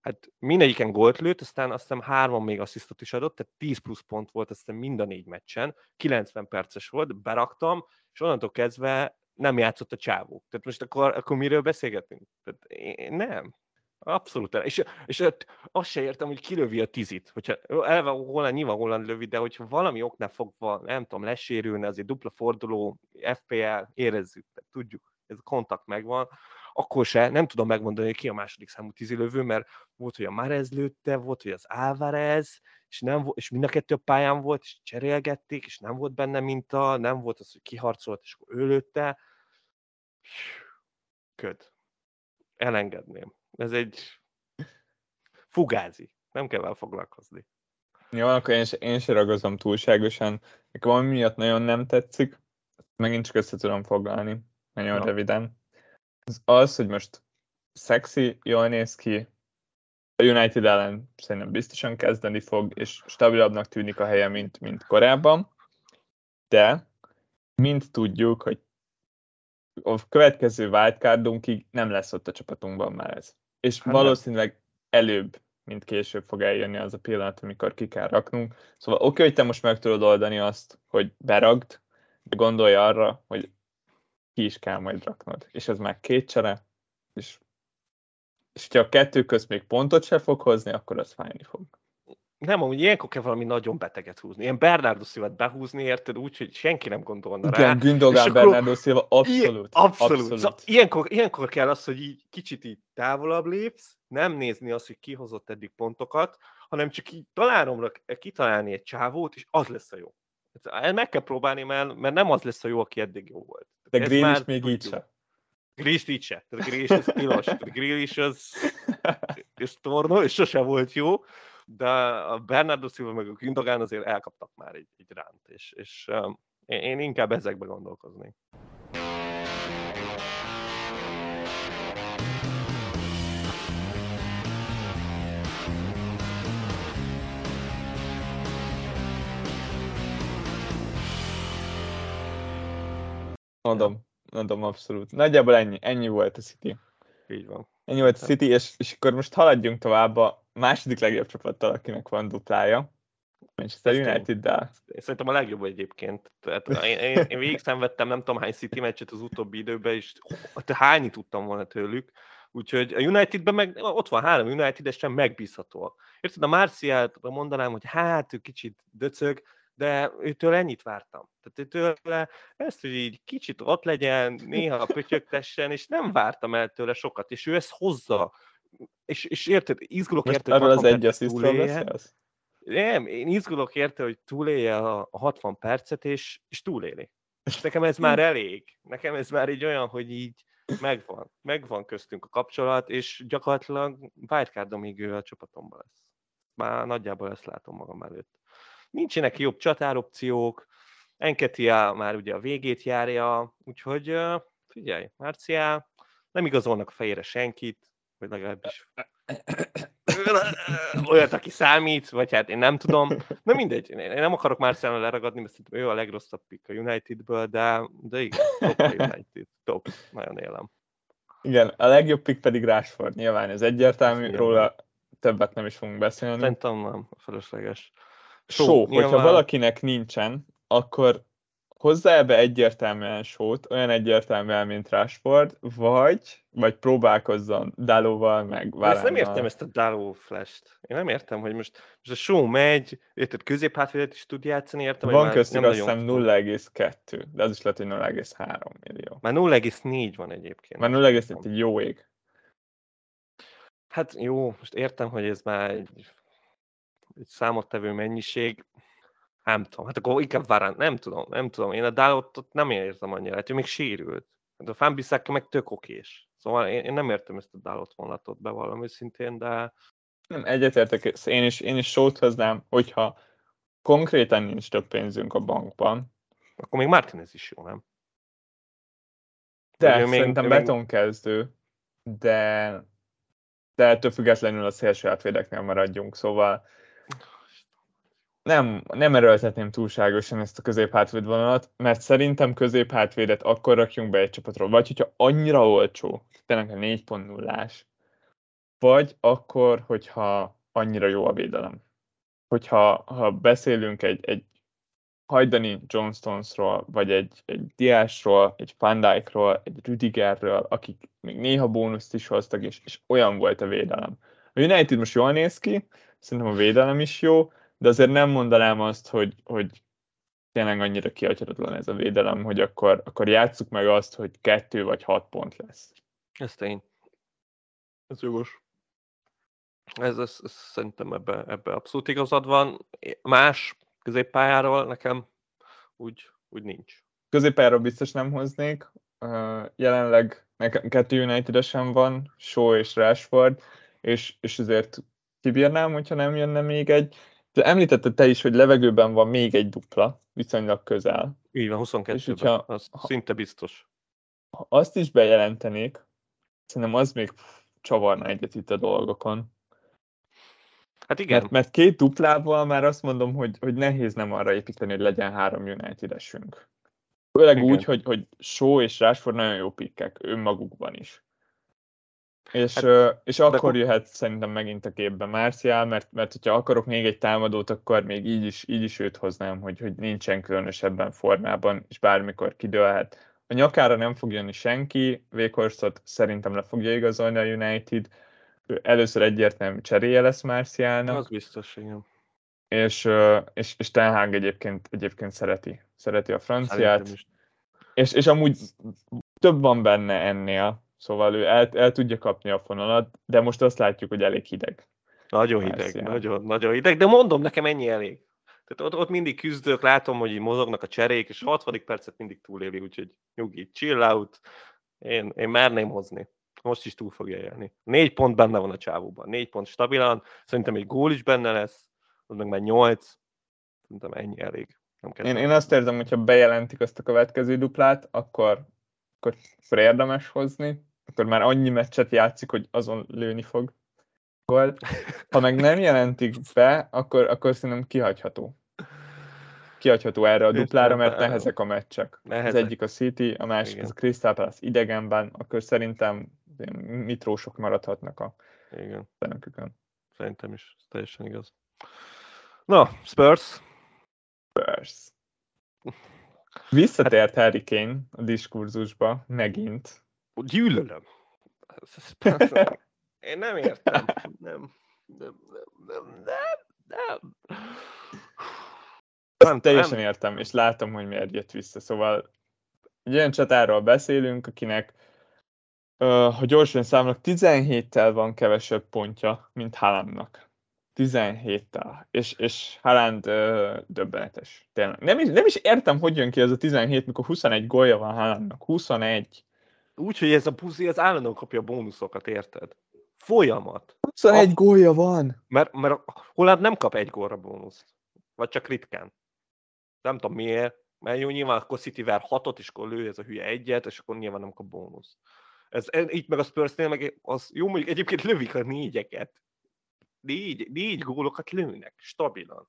hát mindegyiken gólt lőtt, aztán azt hiszem hárman még asszisztot is adott, tehát 10 plusz pont volt azt hiszem mind a négy meccsen, 90 perces volt, beraktam, és onnantól kezdve nem játszott a csávó. Tehát most akkor, akkor miről beszélgetünk? Tehát én, nem. Abszolút. És, és azt se értem, hogy kilövi a tizit. Hogyha elve Holland nyilván Holland lövi, de hogyha valami oknál fogva, nem tudom, lesérülne, azért dupla forduló, FPL, érezzük, tudjuk, ez a kontakt megvan, akkor se, nem tudom megmondani, hogy ki a második számú tízilövő, mert volt, hogy a Marez lőtte, volt, hogy az Álvarez, és, nem, és mind a kettő a pályán volt, és cserélgették, és nem volt benne minta, nem volt az, hogy kiharcolt, és akkor ő lőtte. Köd. Elengedném. Ez egy fugázi. Nem kell vele foglalkozni. Jó, akkor én, én sem ragozom túlságosan. Nekem valami miatt nagyon nem tetszik. Megint csak össze tudom foglalni. Nagyon Na. röviden az, az, hogy most szexi, jól néz ki, a United ellen szerintem biztosan kezdeni fog, és stabilabbnak tűnik a helye, mint, mint korábban, de mind tudjuk, hogy a következő wildcardunkig nem lesz ott a csapatunkban már ez. És hát valószínűleg előbb, mint később fog eljönni az a pillanat, amikor ki kell raknunk. Szóval oké, okay, hogy te most meg tudod oldani azt, hogy beragd, de gondolj arra, hogy ki is kell majd raknod. És ez már két csere, és, és ha a kettő közt még pontot se fog hozni, akkor az fájni fog. Nem, amúgy ilyenkor kell valami nagyon beteget húzni. Ilyen Bernardo Silva behúzni, érted úgy, hogy senki nem gondolna rá. Igen, Gündogan, Bernardo Silva, abszolút. Ilyen, abszolút. abszolút. Szóval ilyenkor, ilyenkor kell az, hogy így kicsit így távolabb lépsz, nem nézni azt, hogy kihozott eddig pontokat, hanem csak így találomra kitalálni egy csávót, és az lesz a jó. Meg kell próbálni, mert, mert nem az lesz a jó, aki eddig jó volt. De Grill is még így sem. Grill így se. Tehát Grill az tilos. Grill is az, az tornó, és sose volt jó, de a Bernardo Silva meg a Gündogan azért elkaptak már egy, egy ránt, és, és um, én inkább ezekbe gondolkoznék. Mondom, mondom abszolút. Nagyjából ennyi, ennyi volt a City. Így van. Ennyi volt a City, és, és akkor most haladjunk tovább a második legjobb csapattal, akinek van duplája. Manchester united de szerintem a legjobb egyébként. Tehát én, én, én végig szenvedtem nem tudom hány City meccset az utóbbi időben, és hányni tudtam volna tőlük. Úgyhogy a Unitedben meg ott van három United, sem megbízhatóak. Érted, a Marcialt mondanám, hogy hát ő kicsit döcög, de őtől ennyit vártam. Tehát őtől ezt, hogy így kicsit ott legyen, néha pötyögtessen, és nem vártam el tőle sokat, és ő ezt hozza. És, és érted, izgulok Most érte, hogy az egy asszisztról Nem, én izgulok érte, hogy túlélje a 60 percet, és, és túléli. És nekem ez már elég. Nekem ez már így olyan, hogy így megvan. Megvan köztünk a kapcsolat, és gyakorlatilag wildcardomig ő a csapatomban lesz. Már nagyjából ezt látom magam előtt nincsenek jobb csatáropciók, Enketia már ugye a végét járja, úgyhogy figyelj, Marciál, nem igazolnak a fejére senkit, vagy legalábbis olyat, aki számít, vagy hát én nem tudom. Na mindegy, én nem akarok Marciálra leragadni, mert szerintem ő a legrosszabb pick a Unitedből, de, de igen, top a United, top, nagyon élem. Igen, a legjobb pick pedig Rashford, nyilván ez egyértelmű, ez róla többet nem is fogunk beszélni. Szerintem nem, a felesleges. Só, so, nyilván... hogyha valakinek nincsen, akkor hozzá ebbe egyértelműen sót, olyan egyértelműen, mint Rashford, vagy, vagy próbálkozzon Dalóval, meg Varánnal. Ezt nem értem ezt a Daló flash-t. Én nem értem, hogy most, most a show megy, érted, középhátvédet is tud játszani, értem, Van köztük azt hiszem 0,2, de az is lehet, hogy 0,3 millió. Már 0,4 van egyébként. Már 0,4 egy jó ég. Hát jó, most értem, hogy ez már egy, egy számottevő mennyiség, nem tudom, hát akkor inkább Varán, nem tudom, nem tudom. Én a Dalot nem érzem annyira, hát ő még sérült. Hát a Fanbiszáka meg tök okés. Szóval én, én nem értem ezt a Dalot vonatot be valami szintén, de... Nem, egyetértek, én is, én is sót hoznám, hogyha konkrétan nincs több pénzünk a bankban. Akkor még Martinez is jó, nem? De, de szerintem még, betonkezdő, de, de ettől függetlenül a szélső átvédeknél maradjunk, szóval nem, nem erőltetném túlságosan ezt a középhátvéd vonalat, mert szerintem középhátvédet akkor rakjunk be egy csapatról, vagy hogyha annyira olcsó, tényleg a 4.0-ás, vagy akkor, hogyha annyira jó a védelem. Hogyha ha beszélünk egy, egy hajdani Johnstonesról, vagy egy, egy Diásról, egy Van egy Rüdigerről, akik még néha bónuszt is hoztak, és, és olyan volt a védelem. A United most jól néz ki, szerintem a védelem is jó, de azért nem mondanám azt, hogy, hogy tényleg annyira kiadhatatlan ez a védelem, hogy akkor, akkor játsszuk meg azt, hogy kettő vagy hat pont lesz. Ez tény. Ez jogos. Ez, ez, ez szerintem ebbe, ebbe abszolút igazad van. Más középpályáról nekem úgy, úgy nincs. Középpályáról biztos nem hoznék. jelenleg nekem kettő united van, Shaw és Rashford, és, és azért kibírnám, hogyha nem jönne még egy. De említetted te is, hogy levegőben van még egy dupla, viszonylag közel. Így van, 22-ben, az ha, szinte biztos. Ha azt is bejelentenék, szerintem az még csavarna egyet itt a dolgokon. Hát igen. Mert, mert két duplával már azt mondom, hogy, hogy nehéz nem arra építeni, hogy legyen három United-esünk. Főleg igen. úgy, hogy, hogy Shaw és Rashford nagyon jó pikkek önmagukban is. És, hát, és akkor de... jöhet szerintem megint a képbe Marcial, mert, mert hogyha akarok még egy támadót, akkor még így is, így is őt hoznám, hogy, hogy nincsen különösebben formában, és bármikor kidőlhet. A nyakára nem fog jönni senki, Vékorstot szerintem le fogja igazolni a United, ő először egyértelmű cseréje lesz Marcialnak. Az biztos, igen. És, és, és Ten Hag egyébként, egyébként szereti, szereti a franciát. És, és amúgy több van benne ennél, Szóval ő el, el tudja kapni a fonalat, de most azt látjuk, hogy elég hideg. Nagyon hideg, nagyon, nagyon hideg, de mondom, nekem ennyi elég. Tehát ott, ott mindig küzdök, látom, hogy mozognak a cserék, és 60. percet mindig túléli, úgyhogy nyugi, chill out. Én, én merném hozni. Most is túl fogja élni. Négy pont benne van a csávóban. Négy pont stabilan. Szerintem egy gól is benne lesz. Az meg már nyolc. Szerintem ennyi elég. Nem én, én azt érzem, hogyha bejelentik azt a következő duplát, akkor, akkor, akkor érdemes hozni akkor már annyi meccset játszik, hogy azon lőni fog. Ha meg nem jelentik be, akkor, akkor szerintem kihagyható. Kihagyható erre a duplára, mert nehezek a meccsek. Nehezek. Az egyik a City, a másik Igen. az a Crystal Palace idegenben, akkor szerintem mitrósok maradhatnak a Igen. Szenekükön. Szerintem is, teljesen igaz. Na, Spurs. Spurs. Visszatért hát... Harry Kane a diskurzusba, megint. Gyűlölöm. Én nem értem. Nem. Nem, nem, nem, nem. nem. teljesen értem, és látom, hogy miért jött vissza. Szóval egy olyan csatáról beszélünk, akinek ha gyorsan számolok, 17-tel van kevesebb pontja, mint Haalandnak. 17-tel. És, és Haaland ö, döbbenetes. Tényleg. Nem is, nem is értem, hogy jön ki ez a 17, mikor 21 gólja van Haalandnak. 21. Úgy, hogy ez a puzi az állandóan kapja a bónuszokat, érted? Folyamat. 21 a... gólja van. Mert, mert Holland nem kap egy gólra bónuszt. Vagy csak ritkán. Nem tudom miért. Mert jó, nyilván akkor City ver hatot, és akkor lő ez a hülye egyet, és akkor nyilván nem kap bónusz. Ez, így meg a Spursnél, meg az jó, mondjuk egyébként lövik a négyeket. Négy, négy gólokat lőnek, stabilan.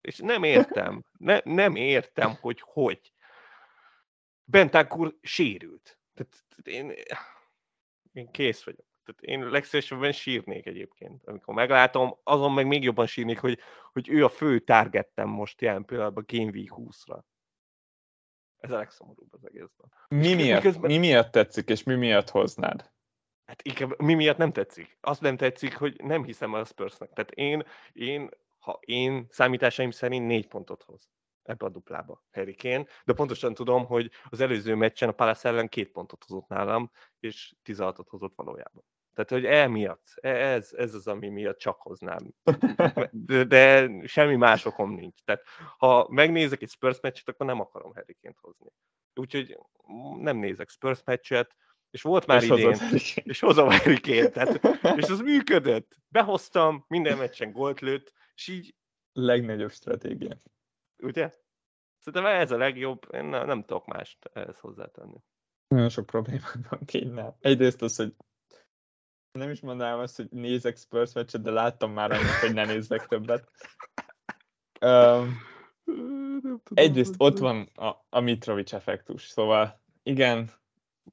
És nem értem, ne, nem értem, hogy hogy. Bentancur sérült. Tehát, én, én kész vagyok. Tehát én legszívesebben sírnék egyébként. Amikor meglátom, azon meg még jobban sírnék, hogy, hogy ő a fő targettem most jelen pillanatban Game Week 20-ra. Ez a legszomorúbb az egészben. Mi miatt, miközben... mi miatt tetszik, és mi miatt hoznád? Hát inkább mi miatt nem tetszik. Azt nem tetszik, hogy nem hiszem a Spursnek. Tehát én, én, ha én számításaim szerint négy pontot hoz ebbe a duplába Harry Kane, de pontosan tudom, hogy az előző meccsen a Palace ellen két pontot hozott nálam, és 16-ot hozott valójában. Tehát, hogy emiatt, e, ez, ez az, ami miatt csak hoznám. De, de semmi más okom nincs. Tehát, ha megnézek egy Spurs meccset, akkor nem akarom Harry Kane-t hozni. Úgyhogy nem nézek Spurs meccset, és volt már és idén, és hozom Harry Kane-t, tehát, és az működött. Behoztam, minden meccsen gólt lőtt, és így... Legnagyobb stratégia. Ugye? Szerintem ez a legjobb, én nem, nem tudok mást ehhez hozzátenni. Nagyon sok probléma van kénynál. Egyrészt az, hogy nem is mondanám azt, hogy nézek Spurs meccset, de láttam már annyit, hogy ne nézzek többet. Um, egyrészt ott van a, a Mitrovic effektus, szóval igen,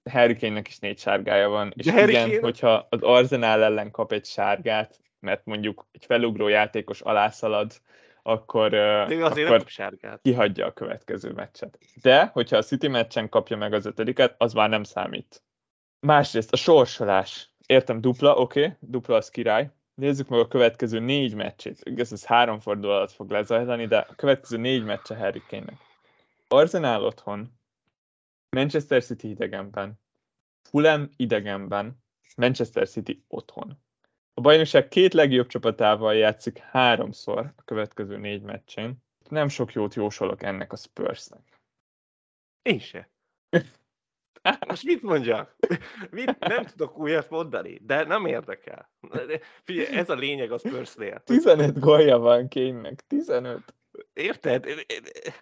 Harry Kane-nek is négy sárgája van, és De igen, Kane... hogyha az Arsenal ellen kap egy sárgát, mert mondjuk egy felugró játékos alászalad, akkor, azért akkor sárgát. kihagyja a következő meccset. De, hogyha a City meccsen kapja meg az ötödiket, az már nem számít. Másrészt a sorsolás. Értem, dupla, oké, okay, dupla az király. Nézzük meg a következő négy meccsét. Igaz, ez három forduló alatt fog lezajlani, de a következő négy meccse Harry Kane-nek. Arsenal otthon, Manchester City idegenben, Fulham idegenben, Manchester City otthon. A bajnokság két legjobb csapatával játszik háromszor a következő négy meccsén. Nem sok jót jósolok ennek a Spursnek. Én se. Most mit mondjak? Mit? Nem tudok újat mondani, de nem érdekel. Figyelj, ez a lényeg a Spursnél. 15 gólja van Kénynek, 15. Érted?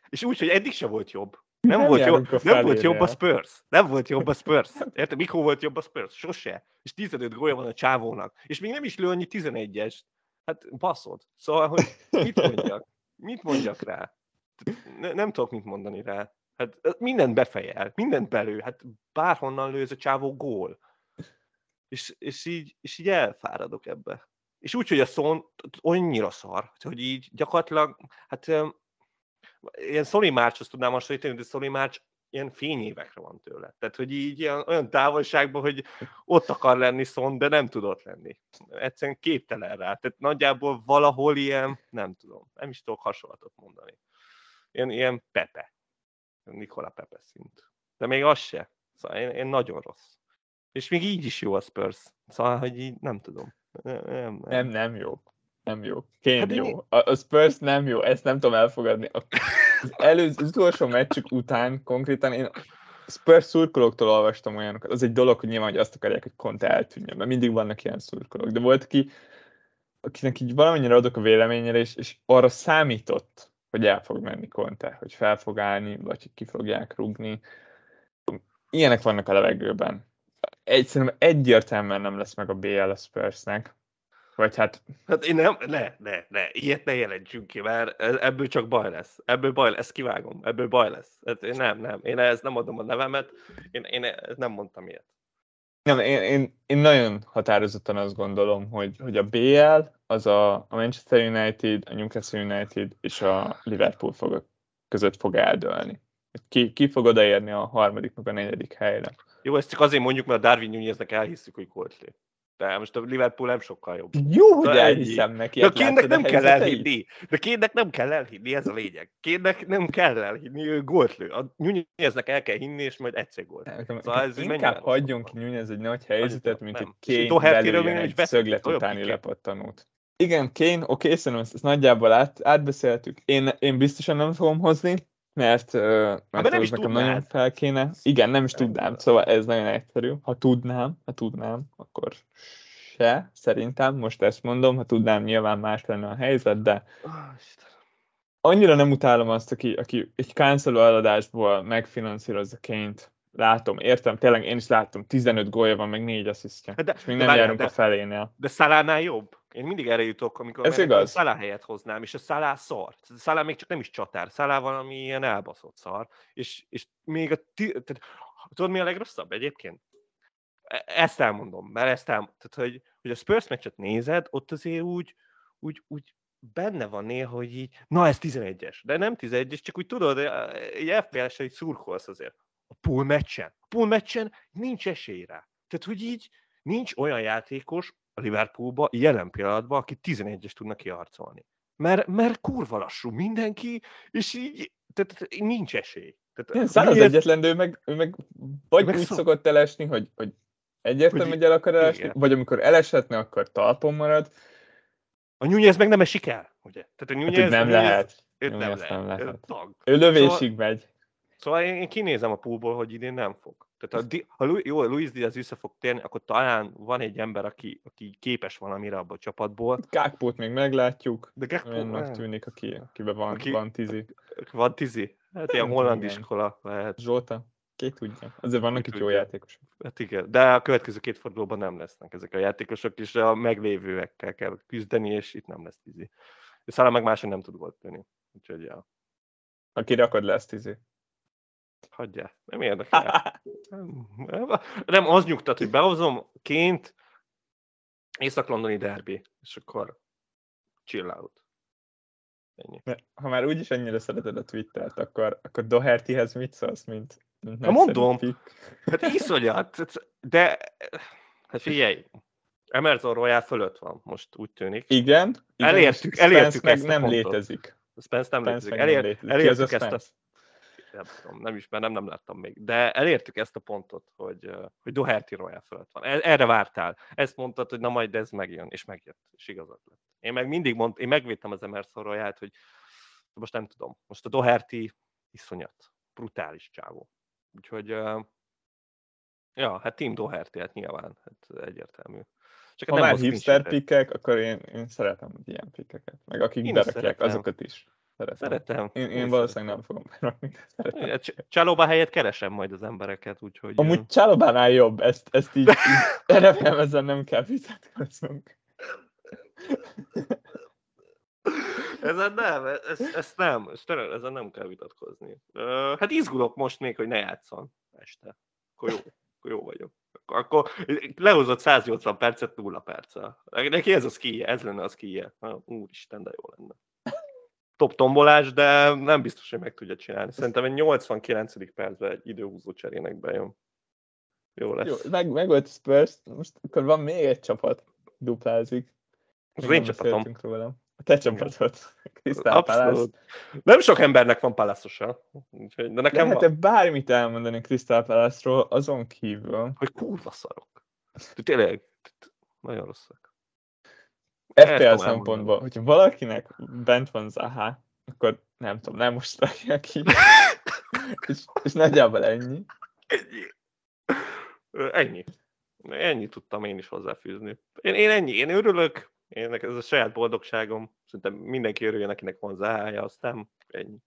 És úgy, hogy eddig se volt jobb. Nem, nem, volt, jobb, nem volt jobb a Spurs. Nem volt jobb a Spurs. Érted? Mikor volt jobb a Spurs? Sose. És 15 gólya van a csávónak. És még nem is lő annyi 11-es. Hát baszod. Szóval, hogy mit mondjak? Mit mondjak rá? Ne, nem tudok mit mondani rá. Hát mindent befejel, mindent belő. Hát bárhonnan lő ez a csávó gól. És, és, így, és így elfáradok ebbe. És úgy, hogy a szón annyira szar, hogy így gyakorlatilag, hát ilyen Sony March-hoz tudnám hasonlítani, de Sony March ilyen fényévekre van tőle. Tehát, hogy így ilyen, olyan távolságban, hogy ott akar lenni szon, de nem tudott lenni. Egyszerűen képtelen rá. Tehát nagyjából valahol ilyen, nem tudom, nem is tudok hasonlatot mondani. Ilyen, ilyen Pepe. Nikola Pepe szint. De még az se. Szóval én, én nagyon rossz. És még így is jó a Spurs. Szóval, hogy így nem tudom. Nem, nem, nem. nem jó. Nem jó. Kén hát jó. A, a Spurs nem jó, ezt nem tudom elfogadni. Az, előző, az utolsó meccsük után konkrétan én Spurs szurkolóktól olvastam olyanokat. Az egy dolog, hogy nyilván hogy azt akarják, hogy Conte eltűnjön, mert mindig vannak ilyen szurkolók. De volt ki, akinek így valamennyire adok a véleményére, és, és arra számított, hogy el fog menni Conte, hogy fel fog állni, vagy hogy ki fogják rugni. Ilyenek vannak a levegőben. Egyszerűen egyértelműen nem lesz meg a BL a Spursnek. Vagy hát... Hát én nem, ne, ne, ne, ilyet ne jelentsünk ki, mert ebből csak baj lesz. Ebből baj lesz, ezt kivágom, ebből baj lesz. Hát én nem, nem, én ezt nem adom a nevemet, én, én nem mondtam ilyet. Nem, én, én, én nagyon határozottan azt gondolom, hogy, hogy a BL az a, a Manchester United, a Newcastle United és a Liverpool fog, között fog eldőlni. Ki, ki fog odaérni a harmadik, meg a negyedik helyre. Jó, ezt csak azért mondjuk, mert a Darwin Nuneznek elhiszük, hogy Coldplay. De most a Liverpool nem sokkal jobb. Jó, hogy szóval elhiszem neki. De kénnek nem kell elhinni. De kénnek nem kell elhinni, ez a lényeg. Kénnek nem kell elhinni, ő gólt lő. A Nuneznek el kell hinni, és majd egyszer gólt. Szóval ez inkább hagyjon ki Nunez egy nagy helyzetet, mint hogy Kane belőle egy szöglet utáni lepattanót. Igen, Kane, oké, okay, szerintem ezt, ezt nagyjából át, átbeszéltük. Én, én biztosan nem fogom hozni, mert, mert nem is nekem nagyon fel kéne. Igen, nem is tudnám, szóval ez nagyon egyszerű. Ha tudnám, ha tudnám, akkor se, szerintem, most ezt mondom, ha tudnám, nyilván más lenne a helyzet, de annyira nem utálom azt, aki, aki egy cancelő eladásból megfinanszírozza ként. Látom, értem, tényleg én is láttam, 15 gólja van, meg 4 asszisztja. De- és még de nem várjál, járunk de- a felénél. De Szalánál jobb. Én mindig erre jutok, amikor Ez igaz. Szalá helyet hoznám, és a Szalá szar. Szalá még csak nem is csatár. Szalá valami ilyen elbaszott szar. És, és még a... Ti, tehát, tudod, mi a legrosszabb egyébként? E- Ezt elmondom, mert ezt elmondom. Tehát, hogy, hogy a Spurs meccset nézed, ott azért úgy, úgy, úgy benne van néha, hogy így, na ez 11-es, de nem 11-es, csak úgy tudod, egy FPS-re így szurkolsz azért. A pool meccsen. A pool meccsen nincs esély rá. Tehát, hogy így nincs olyan játékos a Liverpoolba jelen pillanatban, aki 11-es tudna kiharcolni. Mert, mert kurva lassú mindenki, és így, tehát, nincs esély. Tehát, Szár az egyetlen, ő meg, ő meg vagy Meg úgy szok- szokott elesni, hogy, hogy egyértelmű, Hogy- el akar elesni, igen. vagy amikor eleshetne, akkor talpon marad. A Nunez meg nem esik el, ugye? Tehát a Hát, Nunez, hogy nem Nunez- lehet. Nunez nem lehet. nem lehet. Tag. Ő lövésig megy. Szóval én, én kinézem a poolból, hogy idén nem fog. Tehát ha, Di- ha Lu- jó, Luis Diaz vissza fog térni, akkor talán van egy ember, aki, aki képes valamire abban a csapatból. Kákpót még meglátjuk. De nem. tűnik, aki, akiben van, Aki- van tízi. van tizi. Hát ilyen holland igen. iskola lehet. Zsolta, ki tudja. Azért vannak Ki itt jó tudja. játékosok. Hát igen, de a következő két fordulóban nem lesznek ezek a játékosok, és a meglévőekkel kell küzdeni, és itt nem lesz tizi. És Szalá meg máshogy nem tud volt tenni. Úgyhogy ja, Aki rakod lesz tízi. Hagyjál. Nem érdekel. Nem, az nyugtat, hogy behozom ként Észak-Londoni derbi, és akkor chill out. Ennyi. Ha már úgyis ennyire szereted a Twittert, akkor, akkor Dohertyhez mit szólsz, mint, mint Na, mondom. pick? Hát iszonyat, de hát figyelj, Emerson Royal fölött van, most úgy tűnik. Igen. igen Elértük- elértük Spence meg ezt a nem pontot. létezik. Spence nem Spence létezik. meg nem Elér, létezik. Elértük ezt a? Nem tudom, nem ismerem, nem láttam még, de elértük ezt a pontot, hogy, hogy Doherty Royal fölött van. E- Erre vártál. Ezt mondtad, hogy na majd ez megjön, és megjött, és igazad lett. Én meg mindig mondtam, én megvédtem az Emerson Royalt, hogy most nem tudom, most a Doherty iszonyat, brutális csávó. Úgyhogy, ja, hát Team Doherty, hát nyilván, hát egyértelmű. Csak Ha nem már hipster pikkek, akkor én, én szeretem az ilyen pikkeket. Meg akik Én berakják, azokat is szeretem. Szeretem. Én, én is valószínűleg nem fogom berakni, szeretem. szeretem. Cs- Csalóba helyett keresem majd az embereket, úgyhogy... Amúgy Csalobánál jobb, ezt, ezt így, így erre ezen nem kell vitatkoznunk. Ezen nem, ez, ezt nem, tényleg ezen nem kell vitatkozni. Hát izgulok most még, hogy ne játszon este. Akkor jó, akkor jó vagyok. Akkor, lehozott 180 percet nulla perccel. Neki ez a skije, ez lenne a skije. Úristen, de jó lenne. Top tombolás, de nem biztos, hogy meg tudja csinálni. Szerintem egy 89. percben egy időhúzó cserének bejön. Jó lesz. Jó, meg, meg volt a Spurs, most akkor van még egy csapat, duplázik. Az én csapatom. róla. A te csapatod. Palace. Abszolút. Nem sok embernek van palaszosa. De nekem Lehet-e van, bármit elmondani Crystal Palace-ról azon kívül? hogy kurva szarok. Tényleg, nagyon rosszak. FPL szempontból, hogyha valakinek bent van Zaha, akkor nem tudom, nem most rakják ki. és, és nagyjából ennyi. Ennyi. Ennyi. Ennyi tudtam én is hozzáfűzni. Én, én ennyi, én örülök, én ez a saját boldogságom. Szerintem mindenki örüljön, akinek van záhája, aztán ennyi.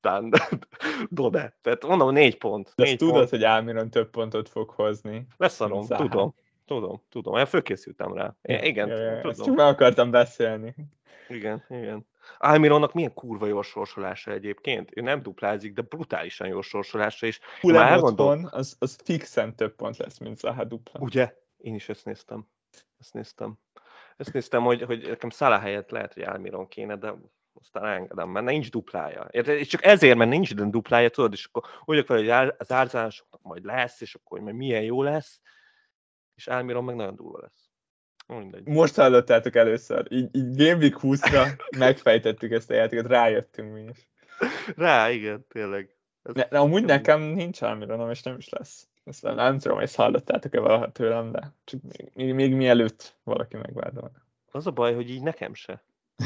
Aztán Dode. Tehát mondom, négy pont. De Négy tudod, pont. hogy Álmiron több pontot fog hozni. Leszarom, tudom. Tudom, tudom. Én fölkészültem rá. É, igen, Ja, ja, ja, Ezt tudom. csak meg akartam beszélni. Igen, igen. Almironnak milyen kurva jó sorsolása egyébként. Ő nem duplázik, de brutálisan jó sorsolása, és már Fulham elgondol- otthon, az, az fixen több pont lesz, mint Zaha dupla. ugye? Én is ezt néztem. Ezt néztem. Ezt néztem, hogy, hogy nekem Szala helyett lehet, hogy Almiron kéne, de aztán elengedem, mert nincs duplája. Érted? És csak ezért, mert nincs duplája, tudod, és akkor úgy vele, hogy az árzásoknak majd lesz, és akkor majd milyen jó lesz, és Almiron meg nagyon durva lesz. Mindegy. Most hallottátok először, így, így Game Week 20-ra megfejtettük ezt a játékot, rájöttünk mi is. Rá, igen, tényleg. Ez- Ne, de amúgy nekem nincs Almironom, és nem is lesz. Ezt nem, nem tudom, ezt hallottátok-e valaha tőlem, de csak még, még, még mielőtt valaki megvádol. Az a baj, hogy így nekem se.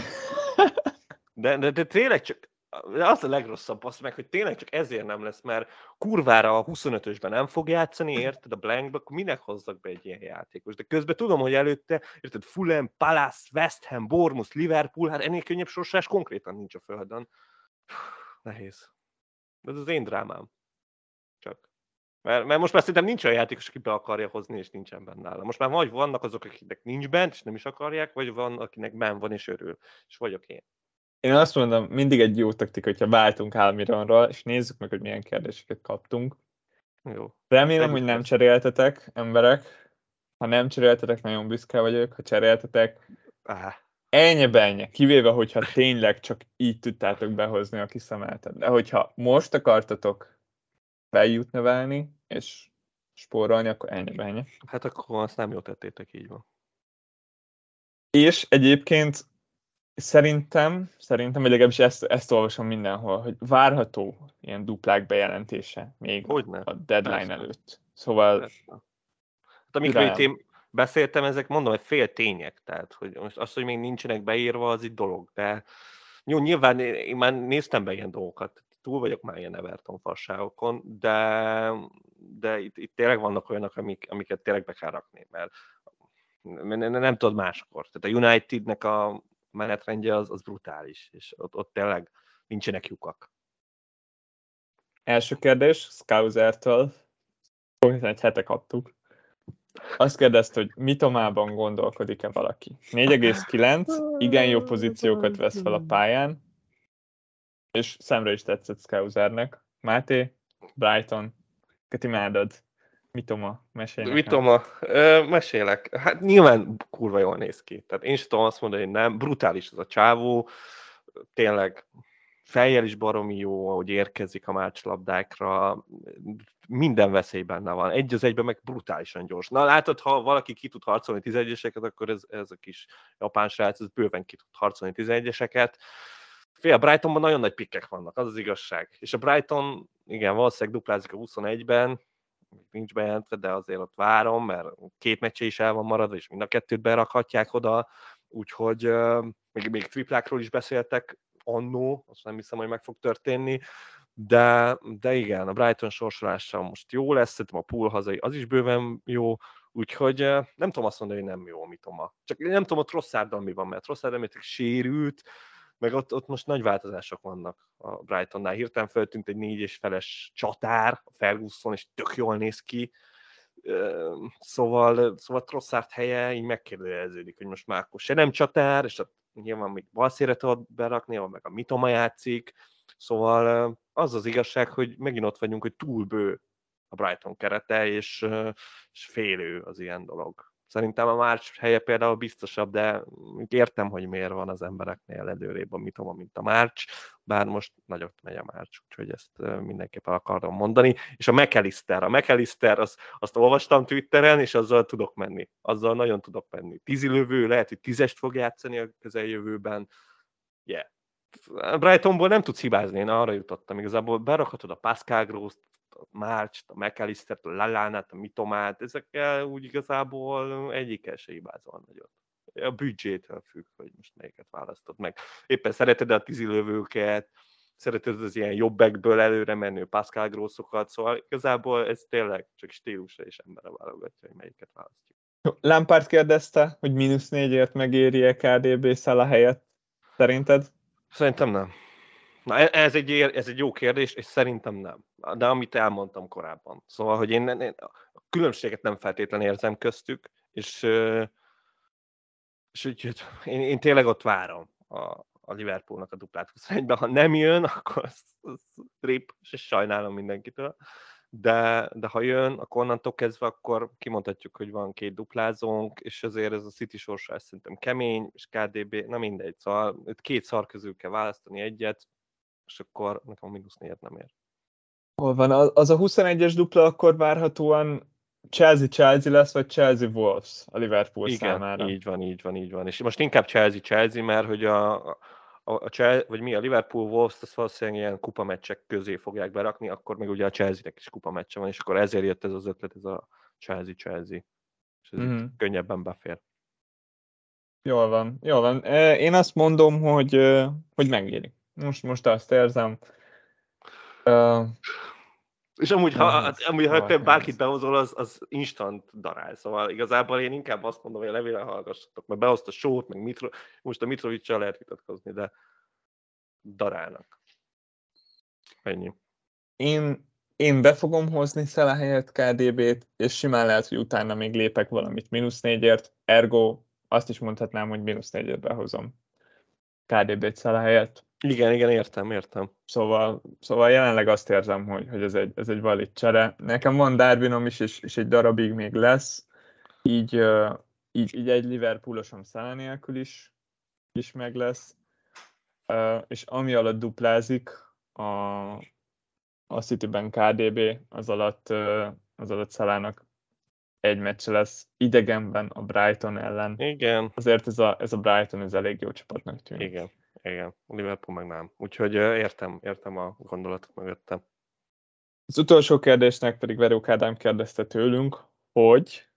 De, de, de tényleg csak de az a legrosszabb az meg, hogy tényleg csak ezért nem lesz, mert kurvára a 25-ösben nem fog játszani, érted, a blankba, akkor minek hozzak be egy ilyen játékos? De közben tudom, hogy előtte, érted, Fulham, Palace, West Ham, Bournemouth, Liverpool, hát ennél könnyebb sorsás konkrétan nincs a földön. Nehéz. Ez az én drámám. Csak. Mert, mert most már szerintem nincs olyan játékos, aki be akarja hozni, és nincsen benne nála. Most már vagy vannak azok, akiknek nincs bent, és nem is akarják, vagy van, akinek ben van, és örül. És vagyok én. Én azt mondom, mindig egy jó taktika, hogyha váltunk Almironról, és nézzük meg, hogy milyen kérdéseket kaptunk. Jó. Remélem, Együtt hogy nem cseréltetek, emberek. Ha nem cseréltetek, nagyon büszke vagyok. Ha cseréltetek, Áh, ennyi benye, kivéve, hogyha tényleg csak így tudtátok behozni a kiszemeltet. De hogyha most akartatok beljut növelni, és spórolni, akkor ennyi benye. hát akkor azt nem jól tettétek, így van. És egyébként szerintem, szerintem, vagy legalábbis ezt, ezt olvasom mindenhol, hogy várható ilyen duplák bejelentése még Hogyne. a deadline Persze. előtt. Szóval Persze. Hát amikről itt én beszéltem, ezek mondom, hogy fél tények, tehát hogy most az, hogy még nincsenek beírva, az egy dolog, de jó, nyilván én, már néztem be ilyen dolgokat, túl vagyok már ilyen Everton fasságokon, de, de itt, itt tényleg vannak olyanok, amik, amiket tényleg be kell rakni, mert mert nem, nem tudod máskor. Tehát a Unitednek a menetrendje az, az brutális, és ott, ott tényleg nincsenek lyukak. első kérdés, konkrétan egy hete kaptuk. Azt kérdezte, hogy Mitomában gondolkodik-e valaki. 4,9, igen jó pozíciókat vesz fel a pályán, és szemre is tetszett Scousernek. Máté, Brighton, Kati imádod. Mitoma, mesélj nekem. Mit tudom, a, ö, mesélek. Hát nyilván kurva jól néz ki. Tehát én sem tudom azt mondani, hogy nem. Brutális az a csávó. Tényleg fejjel is baromi jó, ahogy érkezik a márcslabdákra. Minden veszély benne van. Egy az egyben meg brutálisan gyors. Na látod, ha valaki ki tud harcolni 11-eseket, akkor ez, ez a kis japán srác, ez bőven ki tud harcolni 11-eseket. Fél, Brightonban nagyon nagy pikkek vannak, az az igazság. És a Brighton, igen, valószínűleg duplázik a 21-ben, nincs bejelentve, de azért ott várom, mert két meccse is el van maradva, és mind a kettőt berakhatják oda, úgyhogy még, még triplákról is beszéltek annó, azt nem hiszem, hogy meg fog történni, de, de igen, a Brighton sorsolása most jó lesz, szerintem a pool hazai az is bőven jó, úgyhogy nem tudom azt mondani, hogy nem jó a mitoma. Csak nem tudom, ott Rosszárddal mi van, mert Rosszárd említek sérült, meg ott, ott most nagy változások vannak a Brightonnál. Hirtelen feltűnt egy négy és feles csatár, a Ferguson, és tök jól néz ki. Szóval, szóval Trosszárd helye így megkérdeződik, hogy most már akkor se nem csatár, és ott nyilván még balszére tudod berakni, ahol meg a Mitoma játszik. Szóval az az igazság, hogy megint ott vagyunk, hogy túl bő a Brighton kerete, és, és félő az ilyen dolog. Szerintem a Márcs helye például biztosabb, de értem, hogy miért van az embereknél előrébb a Mitoma, mint a Márcs, bár most nagyot megy a Márcs, úgyhogy ezt mindenképpen akarom mondani. És a McAllister, a McAllister, azt, azt olvastam Twitteren, és azzal tudok menni. Azzal nagyon tudok menni. Tízilövő, lehet, hogy tízest fog játszani a közeljövőben. Yeah. Brightonból nem tudsz hibázni, én arra jutottam. Igazából berakhatod a Pascal gross a Márcs, a McAllister-t, a Lalánát, a Mitomát, ezekkel úgy igazából egyikkel se hibázol nagyot. A büdzsétől függ, hogy most melyiket választod meg. Éppen szereted a tízilövőket, szereted az ilyen jobbekből előre menő Pascal Grossokat, szóval igazából ez tényleg csak stílusra és emberre válogatja, hogy melyiket választjuk. Lampard kérdezte, hogy mínusz négyért megéri-e KDB Szala helyett. Szerinted? Szerintem nem. Na, e- ez egy, ez egy jó kérdés, és szerintem nem. De amit elmondtam korábban. Szóval, hogy én, én a különbséget nem feltétlenül érzem köztük, és, és úgyhogy én, én tényleg ott várom a, a Liverpoolnak a duplát 21-ben. Ha nem jön, akkor az, az rip, és sajnálom mindenkitől. De, de ha jön, akkor onnantól kezdve, akkor kimondhatjuk, hogy van két duplázónk, és azért ez a City sorsás szerintem kemény, és KDB, na mindegy, szóval két szar közül kell választani egyet, és akkor nekem a mínusz négyet nem ér. Hol van? Az a 21-es dupla akkor várhatóan Chelsea-Chelsea lesz, vagy Chelsea-Wolves a Liverpool Igen, számára. így van, így van, így van. És most inkább Chelsea-Chelsea, mert hogy a, a, a Chelsea, vagy mi, a Liverpool Wolves, azt valószínűleg ilyen kupameccsek közé fogják berakni, akkor meg ugye a Chelsea-nek is kupameccse van, és akkor ezért jött ez az ötlet, ez a Chelsea-Chelsea. És ez Mhm. mm-hmm. könnyebben befér. Jól van, jól van. Én azt mondom, hogy, hogy megéri. Most, most azt érzem. Uh, és amúgy, ha, hát, amúgy, ha te bárkit behozol, az, az instant darál. Szóval igazából én inkább azt mondom, hogy a levélen hallgassatok, mert behozta sót, meg mitro, most a Mitrovicsal lehet vitatkozni, de darálnak. Ennyi. én, én be fogom hozni Szela helyett KDB-t, és simán lehet, hogy utána még lépek valamit mínusz négyért, ergo azt is mondhatnám, hogy mínusz négyért behozom KDB-t Szela helyett. Igen, igen, értem, értem. Szóval, szóval jelenleg azt érzem, hogy, hogy ez, egy, ez egy valid csere. Nekem van Darwinom is, és, és egy darabig még lesz, így, így, így egy Liverpoolosom Szala nélkül is, is meg lesz. És ami alatt duplázik a, a Cityben KDB, az alatt, az alatt Szalának egy meccs lesz idegenben a Brighton ellen. Igen, Azért ez a, ez a Brighton ez elég jó csapatnak tűnik. igen, igen. Liverpool meg nem. Úgyhogy értem, értem a gondolatot mögöttem. Az utolsó kérdésnek pedig Veró Kádám kérdezte tőlünk, hogy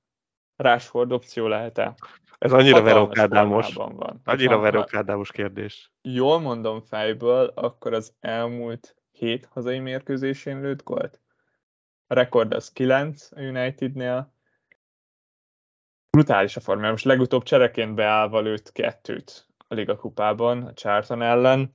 Rashford opció lehet-e? Ez annyira verókádámos. formában van. Annyira ha verókádámos kérdés. Jól mondom fejből, akkor az elmúlt hét hazai mérkőzésén lőtt gólt. A rekord az 9 a Unitednél. Brutális a forma. Most legutóbb csereként beállva lőtt kettőt Liga kupában, a Charlton ellen.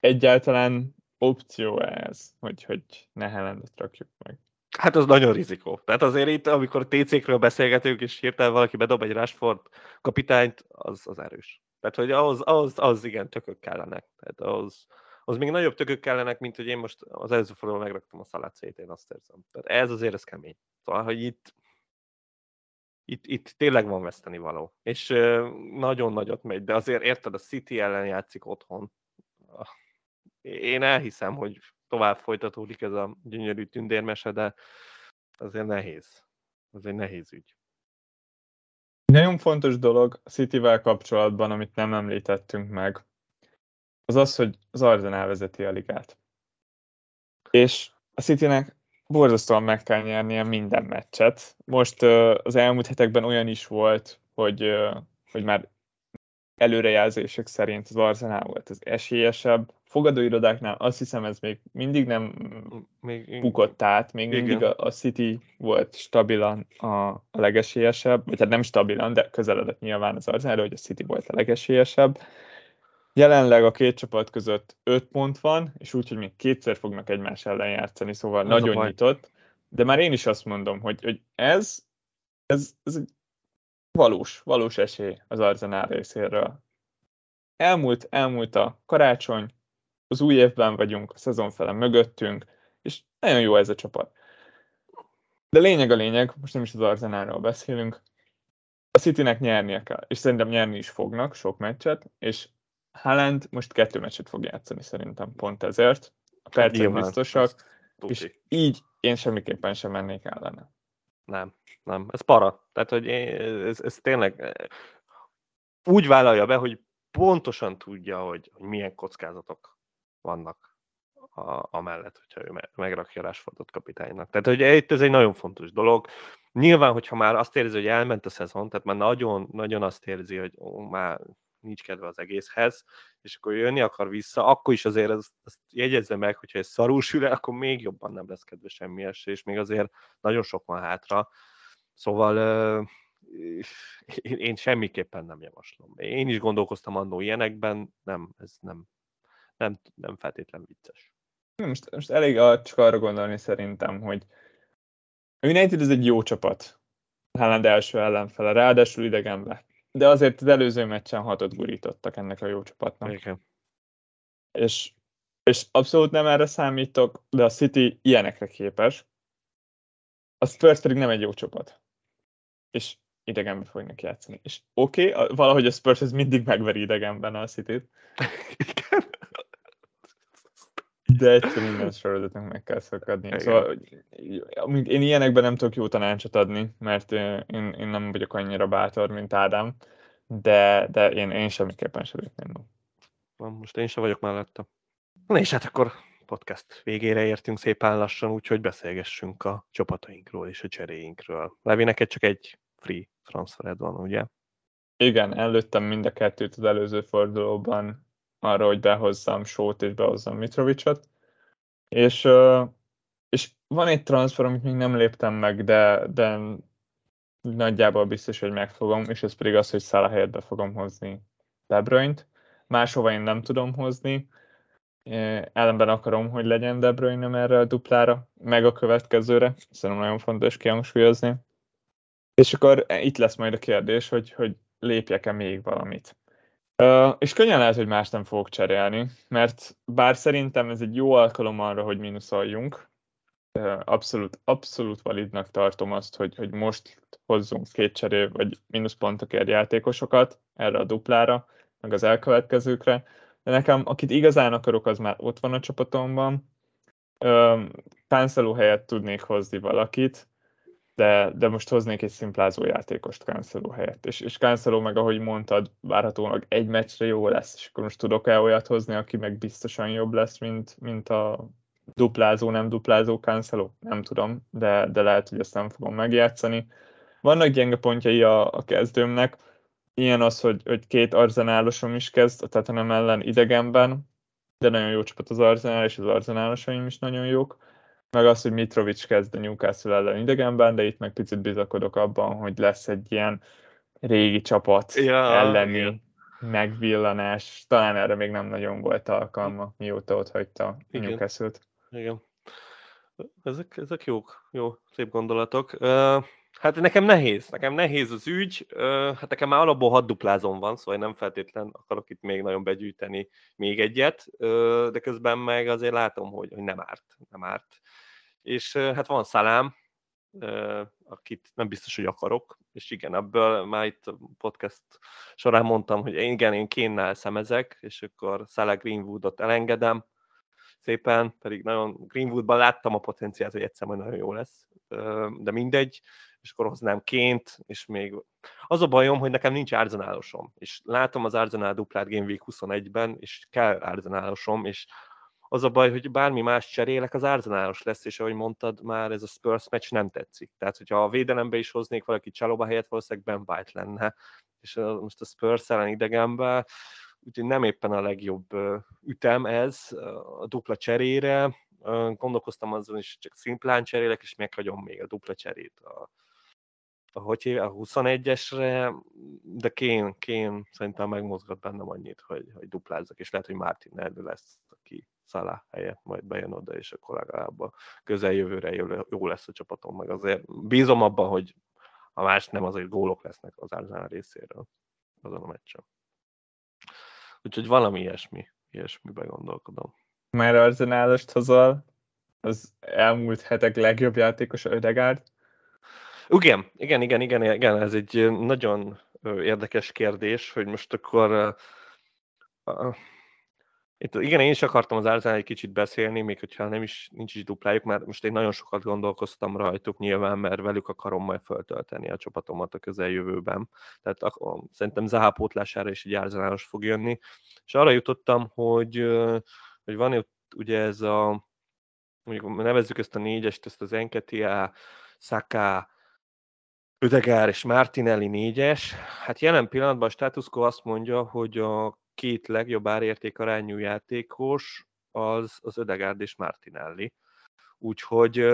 Egyáltalán opció ez, hogy, hogy ne Haalandot rakjuk meg. Hát az nagyon rizikó. Tehát azért itt, amikor TC-kről beszélgetünk, és hirtelen valaki bedob egy Rashford kapitányt, az, az erős. Tehát, hogy ahhoz, ahhoz, ahhoz igen, tökök kellenek. Tehát ahhoz, az még nagyobb tökök kellenek, mint hogy én most az előző fordulóban megraktam a szalácét, én azt érzem. Tehát ez azért ez kemény. Szóval, hogy itt, itt, itt tényleg van veszteni való. És nagyon nagyot megy, de azért érted, a City ellen játszik otthon. Én elhiszem, hogy tovább folytatódik ez a gyönyörű tündérmese, de azért nehéz. Ez egy nehéz ügy. Nagyon fontos dolog a Cityvel kapcsolatban, amit nem említettünk meg, az az, hogy az Arsenal vezeti a ligát. És a Citynek borzasztóan meg kell nyernie minden meccset. Most az elmúlt hetekben olyan is volt, hogy, hogy már előrejelzések szerint az Arsenal volt az esélyesebb. Fogadóirodáknál azt hiszem ez még mindig nem Még, bukott át, még Igen. mindig a, a City volt stabilan a, a legesélyesebb, vagy hát nem stabilan, de közeledett nyilván az Arsenal, hogy a City volt a legesélyesebb. Jelenleg a két csapat között 5 pont van, és úgy, hogy még kétszer fognak egymás ellen játszani, szóval Az nagyon nyitott. De már én is azt mondom, hogy, hogy ez, ez, ez egy valós, valós esély az Arsenal részéről. Elmúlt, elmúlt a karácsony, az új évben vagyunk, a szezon fele mögöttünk, és nagyon jó ez a csapat. De lényeg a lényeg, most nem is az Arsenalról beszélünk, a Citynek nyernie kell, és szerintem nyerni is fognak sok meccset, és Haaland most kettő meccset fog játszani szerintem pont ezért. A percek Nyilván, biztosak, és így én semmiképpen sem mennék ellene. Nem, nem. Ez para. Tehát, hogy én- ez, ez tényleg eh, úgy vállalja be, hogy pontosan tudja, hogy, hogy milyen kockázatok vannak a, amellett, hogyha ő me- megrakja Rashfordot kapitánynak. Tehát, hogy itt ez egy nagyon fontos dolog. Nyilván, hogyha már azt érzi, hogy elment a szezon, tehát már nagyon, nagyon azt érzi, hogy ó, már nincs kedve az egészhez, és akkor jönni akar vissza, akkor is azért ezt, ezt jegyezze meg, hogyha ez szarul sül el, akkor még jobban nem lesz kedve semmi és még azért nagyon sok van hátra. Szóval én, én semmiképpen nem javaslom. Én is gondolkoztam annó ilyenekben, nem, ez nem, nem, nem feltétlen vicces. Most, most elég csak arra gondolni szerintem, hogy a United ez egy jó csapat. Haaland első ellenfele, ráadásul idegenbe. De azért az előző meccsen hatot gurítottak ennek a jó csapatnak. Igen. És, és abszolút nem erre számítok, de a City ilyenekre képes. A Spurs pedig nem egy jó csapat. És idegenbe fognak játszani. És oké, okay, valahogy a Spurs ez mindig megveri idegenben a City-t, Igen. De egyszer minden sorozatnak meg kell szakadni. Szóval amíg én ilyenekben nem tudok jó tanácsot adni, mert én, én nem vagyok annyira bátor, mint Ádám, de, de én, én semmiképpen sem be. Van, most én sem vagyok mellette. Na és hát akkor podcast végére értünk szépen lassan, úgyhogy beszélgessünk a csapatainkról és a cseréinkről. Levi, neked csak egy free transfered van, ugye? Igen, előttem mind a kettőt az előző fordulóban arra, hogy behozzam Sót és behozzam Mitrovicot. És, és van egy transfer, amit még nem léptem meg, de, de nagyjából biztos, hogy megfogom, és ez pedig az, hogy Szála helyett be fogom hozni De Bruyne-t. Máshova én nem tudom hozni, ellenben akarom, hogy legyen De Bruyne erre a duplára, meg a következőre, szerintem nagyon fontos kihangsúlyozni. És akkor itt lesz majd a kérdés, hogy, hogy lépjek-e még valamit. És könnyen lehet, hogy más nem fogok cserélni, mert bár szerintem ez egy jó alkalom arra, hogy mínuszoljunk, abszolút, abszolút validnak tartom azt, hogy, hogy most hozzunk két cserél vagy mínuszpontokért játékosokat erre a duplára, meg az elkövetkezőkre, de nekem, akit igazán akarok, az már ott van a csapatomban. Cancelo helyett tudnék hozni valakit, de, de most hoznék egy szimplázó játékost Cancelo helyett. És, és Cancelo meg, ahogy mondtad, várhatóan egy meccsre jó lesz, és akkor most tudok-e olyat hozni, aki meg biztosan jobb lesz, mint, mint a duplázó, nem duplázó Cancelo? Nem tudom, de, de lehet, hogy ezt nem fogom megjátszani. Vannak gyenge pontjai a, a kezdőmnek, ilyen az, hogy, hogy két arzenálosom is kezd, tehát nem ellen idegenben, de nagyon jó csapat az arzenál, és az arzenálosaim is nagyon jók. Meg az, hogy Mitrovic kezd a Newcastle ellen idegenben, de itt meg picit bizakodok abban, hogy lesz egy ilyen régi csapat ja, elleni igen. megvillanás. Talán erre még nem nagyon volt alkalma, mióta ott hagyta a Newcastle-t. Igen. Ezek, ezek jók, jó, szép gondolatok. Uh, Hát nekem nehéz, nekem nehéz az ügy, hát nekem már alapból hat duplázom van, szóval nem feltétlen akarok itt még nagyon begyűjteni még egyet, de közben meg azért látom, hogy, hogy nem árt, nem árt. És hát van szalám, akit nem biztos, hogy akarok, és igen, ebből már itt podcast során mondtam, hogy igen, én kénnel szemezek, és akkor Salah Greenwoodot elengedem, szépen, pedig nagyon Greenwoodban láttam a potenciált, hogy egyszer majd nagyon jó lesz, de mindegy, és akkor hoznám ként, és még az a bajom, hogy nekem nincs árzenálosom, és látom az árzenál duplát Game Week 21-ben, és kell árzenálosom, és az a baj, hogy bármi más cserélek, az árzenálos lesz, és ahogy mondtad, már ez a Spurs meccs nem tetszik. Tehát, hogyha a védelembe is hoznék valaki Csalóba helyett, valószínűleg Ben White lenne, és most a Spurs ellen idegenben, úgyhogy nem éppen a legjobb ütem ez a dupla cserére. Gondolkoztam azon is, csak szimplán cserélek, és meghagyom még a dupla cserét a, hogy a 21-esre, de Kén, Kén szerintem megmozgat bennem annyit, hogy, hogy duplázzak, és lehet, hogy Martin Erdő lesz, Szalá helyett majd bejön oda, és akkor legalább a közeljövőre jó lesz a csapatom, meg azért bízom abban, hogy a más nem azért gólok lesznek az Arsenal részéről azon a meccsen. Úgyhogy valami ilyesmi, ilyesmibe gondolkodom. Már Arsenálost hozol, az elmúlt hetek legjobb játékos Ödegárd, igen, igen, igen, igen, igen, ez egy nagyon érdekes kérdés, hogy most akkor itt, igen, én is akartam az Arsenal egy kicsit beszélni, még hogyha nem is, nincs is duplájuk, mert most én nagyon sokat gondolkoztam rajtuk nyilván, mert velük akarom majd föltölteni a csapatomat a közeljövőben. Tehát a, szerintem Zaha pótlására is egy Arsenalos fog jönni. És arra jutottam, hogy, hogy van ott ugye ez a, mondjuk nevezzük ezt a négyest, ezt az Enketia, Saka, Ödegár és Martinelli négyes. Hát jelen pillanatban a status azt mondja, hogy a két legjobb árértékarányú játékos az, az Ödegárd és Martinelli. Úgyhogy,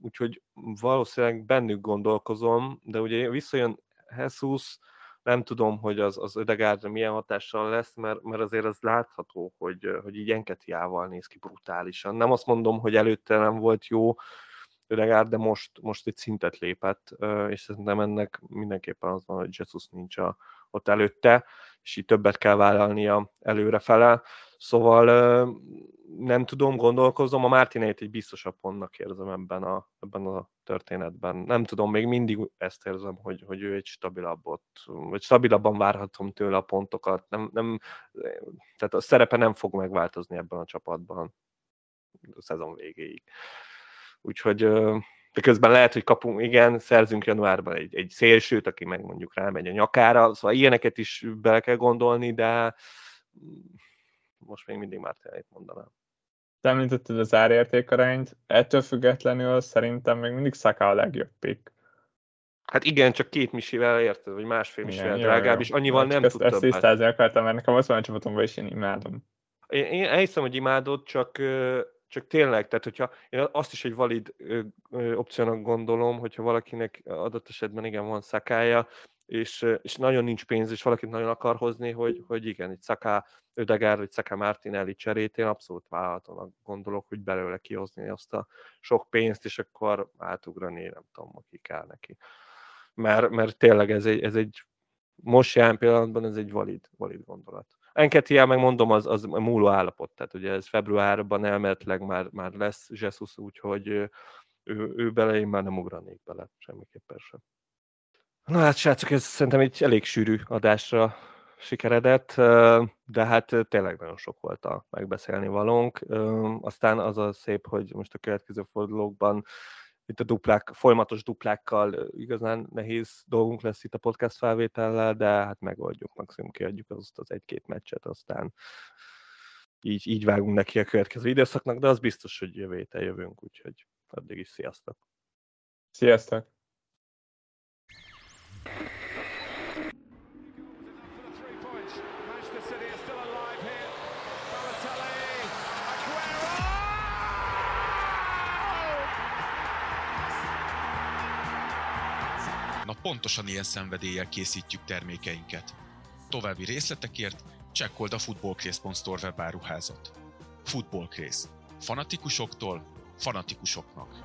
úgyhogy valószínűleg bennük gondolkozom, de ugye visszajön Jesus, nem tudom, hogy az, az Ödegárdra milyen hatással lesz, mert, mert azért az látható, hogy, hogy így Enketiával néz ki brutálisan. Nem azt mondom, hogy előtte nem volt jó, Ödegár, de most, most egy szintet lépett, és szerintem ennek mindenképpen az van, hogy Jesus nincs a, ott előtte, és így többet kell vállalnia előrefele. Szóval nem tudom, gondolkozom, a Mártinét egy biztosabb pontnak érzem ebben a, ebben a történetben. Nem tudom, még mindig ezt érzem, hogy, hogy ő egy stabilabb ott, vagy stabilabban várhatom tőle a pontokat. Nem, nem, tehát a szerepe nem fog megváltozni ebben a csapatban a szezon végéig. Úgyhogy de közben lehet, hogy kapunk, igen, szerzünk januárban egy, egy szélsőt, aki meg mondjuk rámegy a nyakára, szóval ilyeneket is bele kell gondolni, de most még mindig már tényleg mondanám. Te említetted az árértékarányt, ettől függetlenül szerintem még mindig Saka a legjobb pick. Hát igen, csak két misivel érted, vagy másfél misivel drágább, és annyival nem, nem tud ezt, ezt tisztázni akartam, mert nekem azt van a csapatomban, és én imádom. Én, én elhiszem, hogy imádod, csak, csak tényleg, tehát hogyha én azt is egy valid opciónak gondolom, hogyha valakinek adott esetben igen van szakája, és, és nagyon nincs pénz, és valakit nagyon akar hozni, hogy, hogy igen, egy Szaká Ödegár, vagy Szaká Martinelli cserét, én abszolút vállalhatónak gondolok, hogy belőle kihozni azt a sok pénzt, és akkor átugrani, nem tudom, ki kell neki. Mert, mert tényleg ez egy, ez egy most jelen pillanatban ez egy valid, valid gondolat. Enketia, meg mondom, az, az múló állapot, tehát ugye ez februárban elméletileg már, már lesz Jesus, úgyhogy ő, ő, ő bele én már nem ugranék bele, semmiképpen sem. Na hát srácok, ez szerintem egy elég sűrű adásra sikeredett, de hát tényleg nagyon sok volt a megbeszélni valónk. Aztán az a szép, hogy most a következő fordulókban itt a duplák, folyamatos duplákkal igazán nehéz dolgunk lesz itt a podcast felvétellel, de hát megoldjuk, maximum kiadjuk azt az egy-két meccset, aztán így, így vágunk neki a következő időszaknak, de az biztos, hogy jövő héten jövünk, úgyhogy addig is sziasztok! Sziasztok! Pontosan ilyen szenvedéllyel készítjük termékeinket. További részletekért csekkold a footballcraze.store webáruházat. Footballcraze. Fanatikusoktól fanatikusoknak.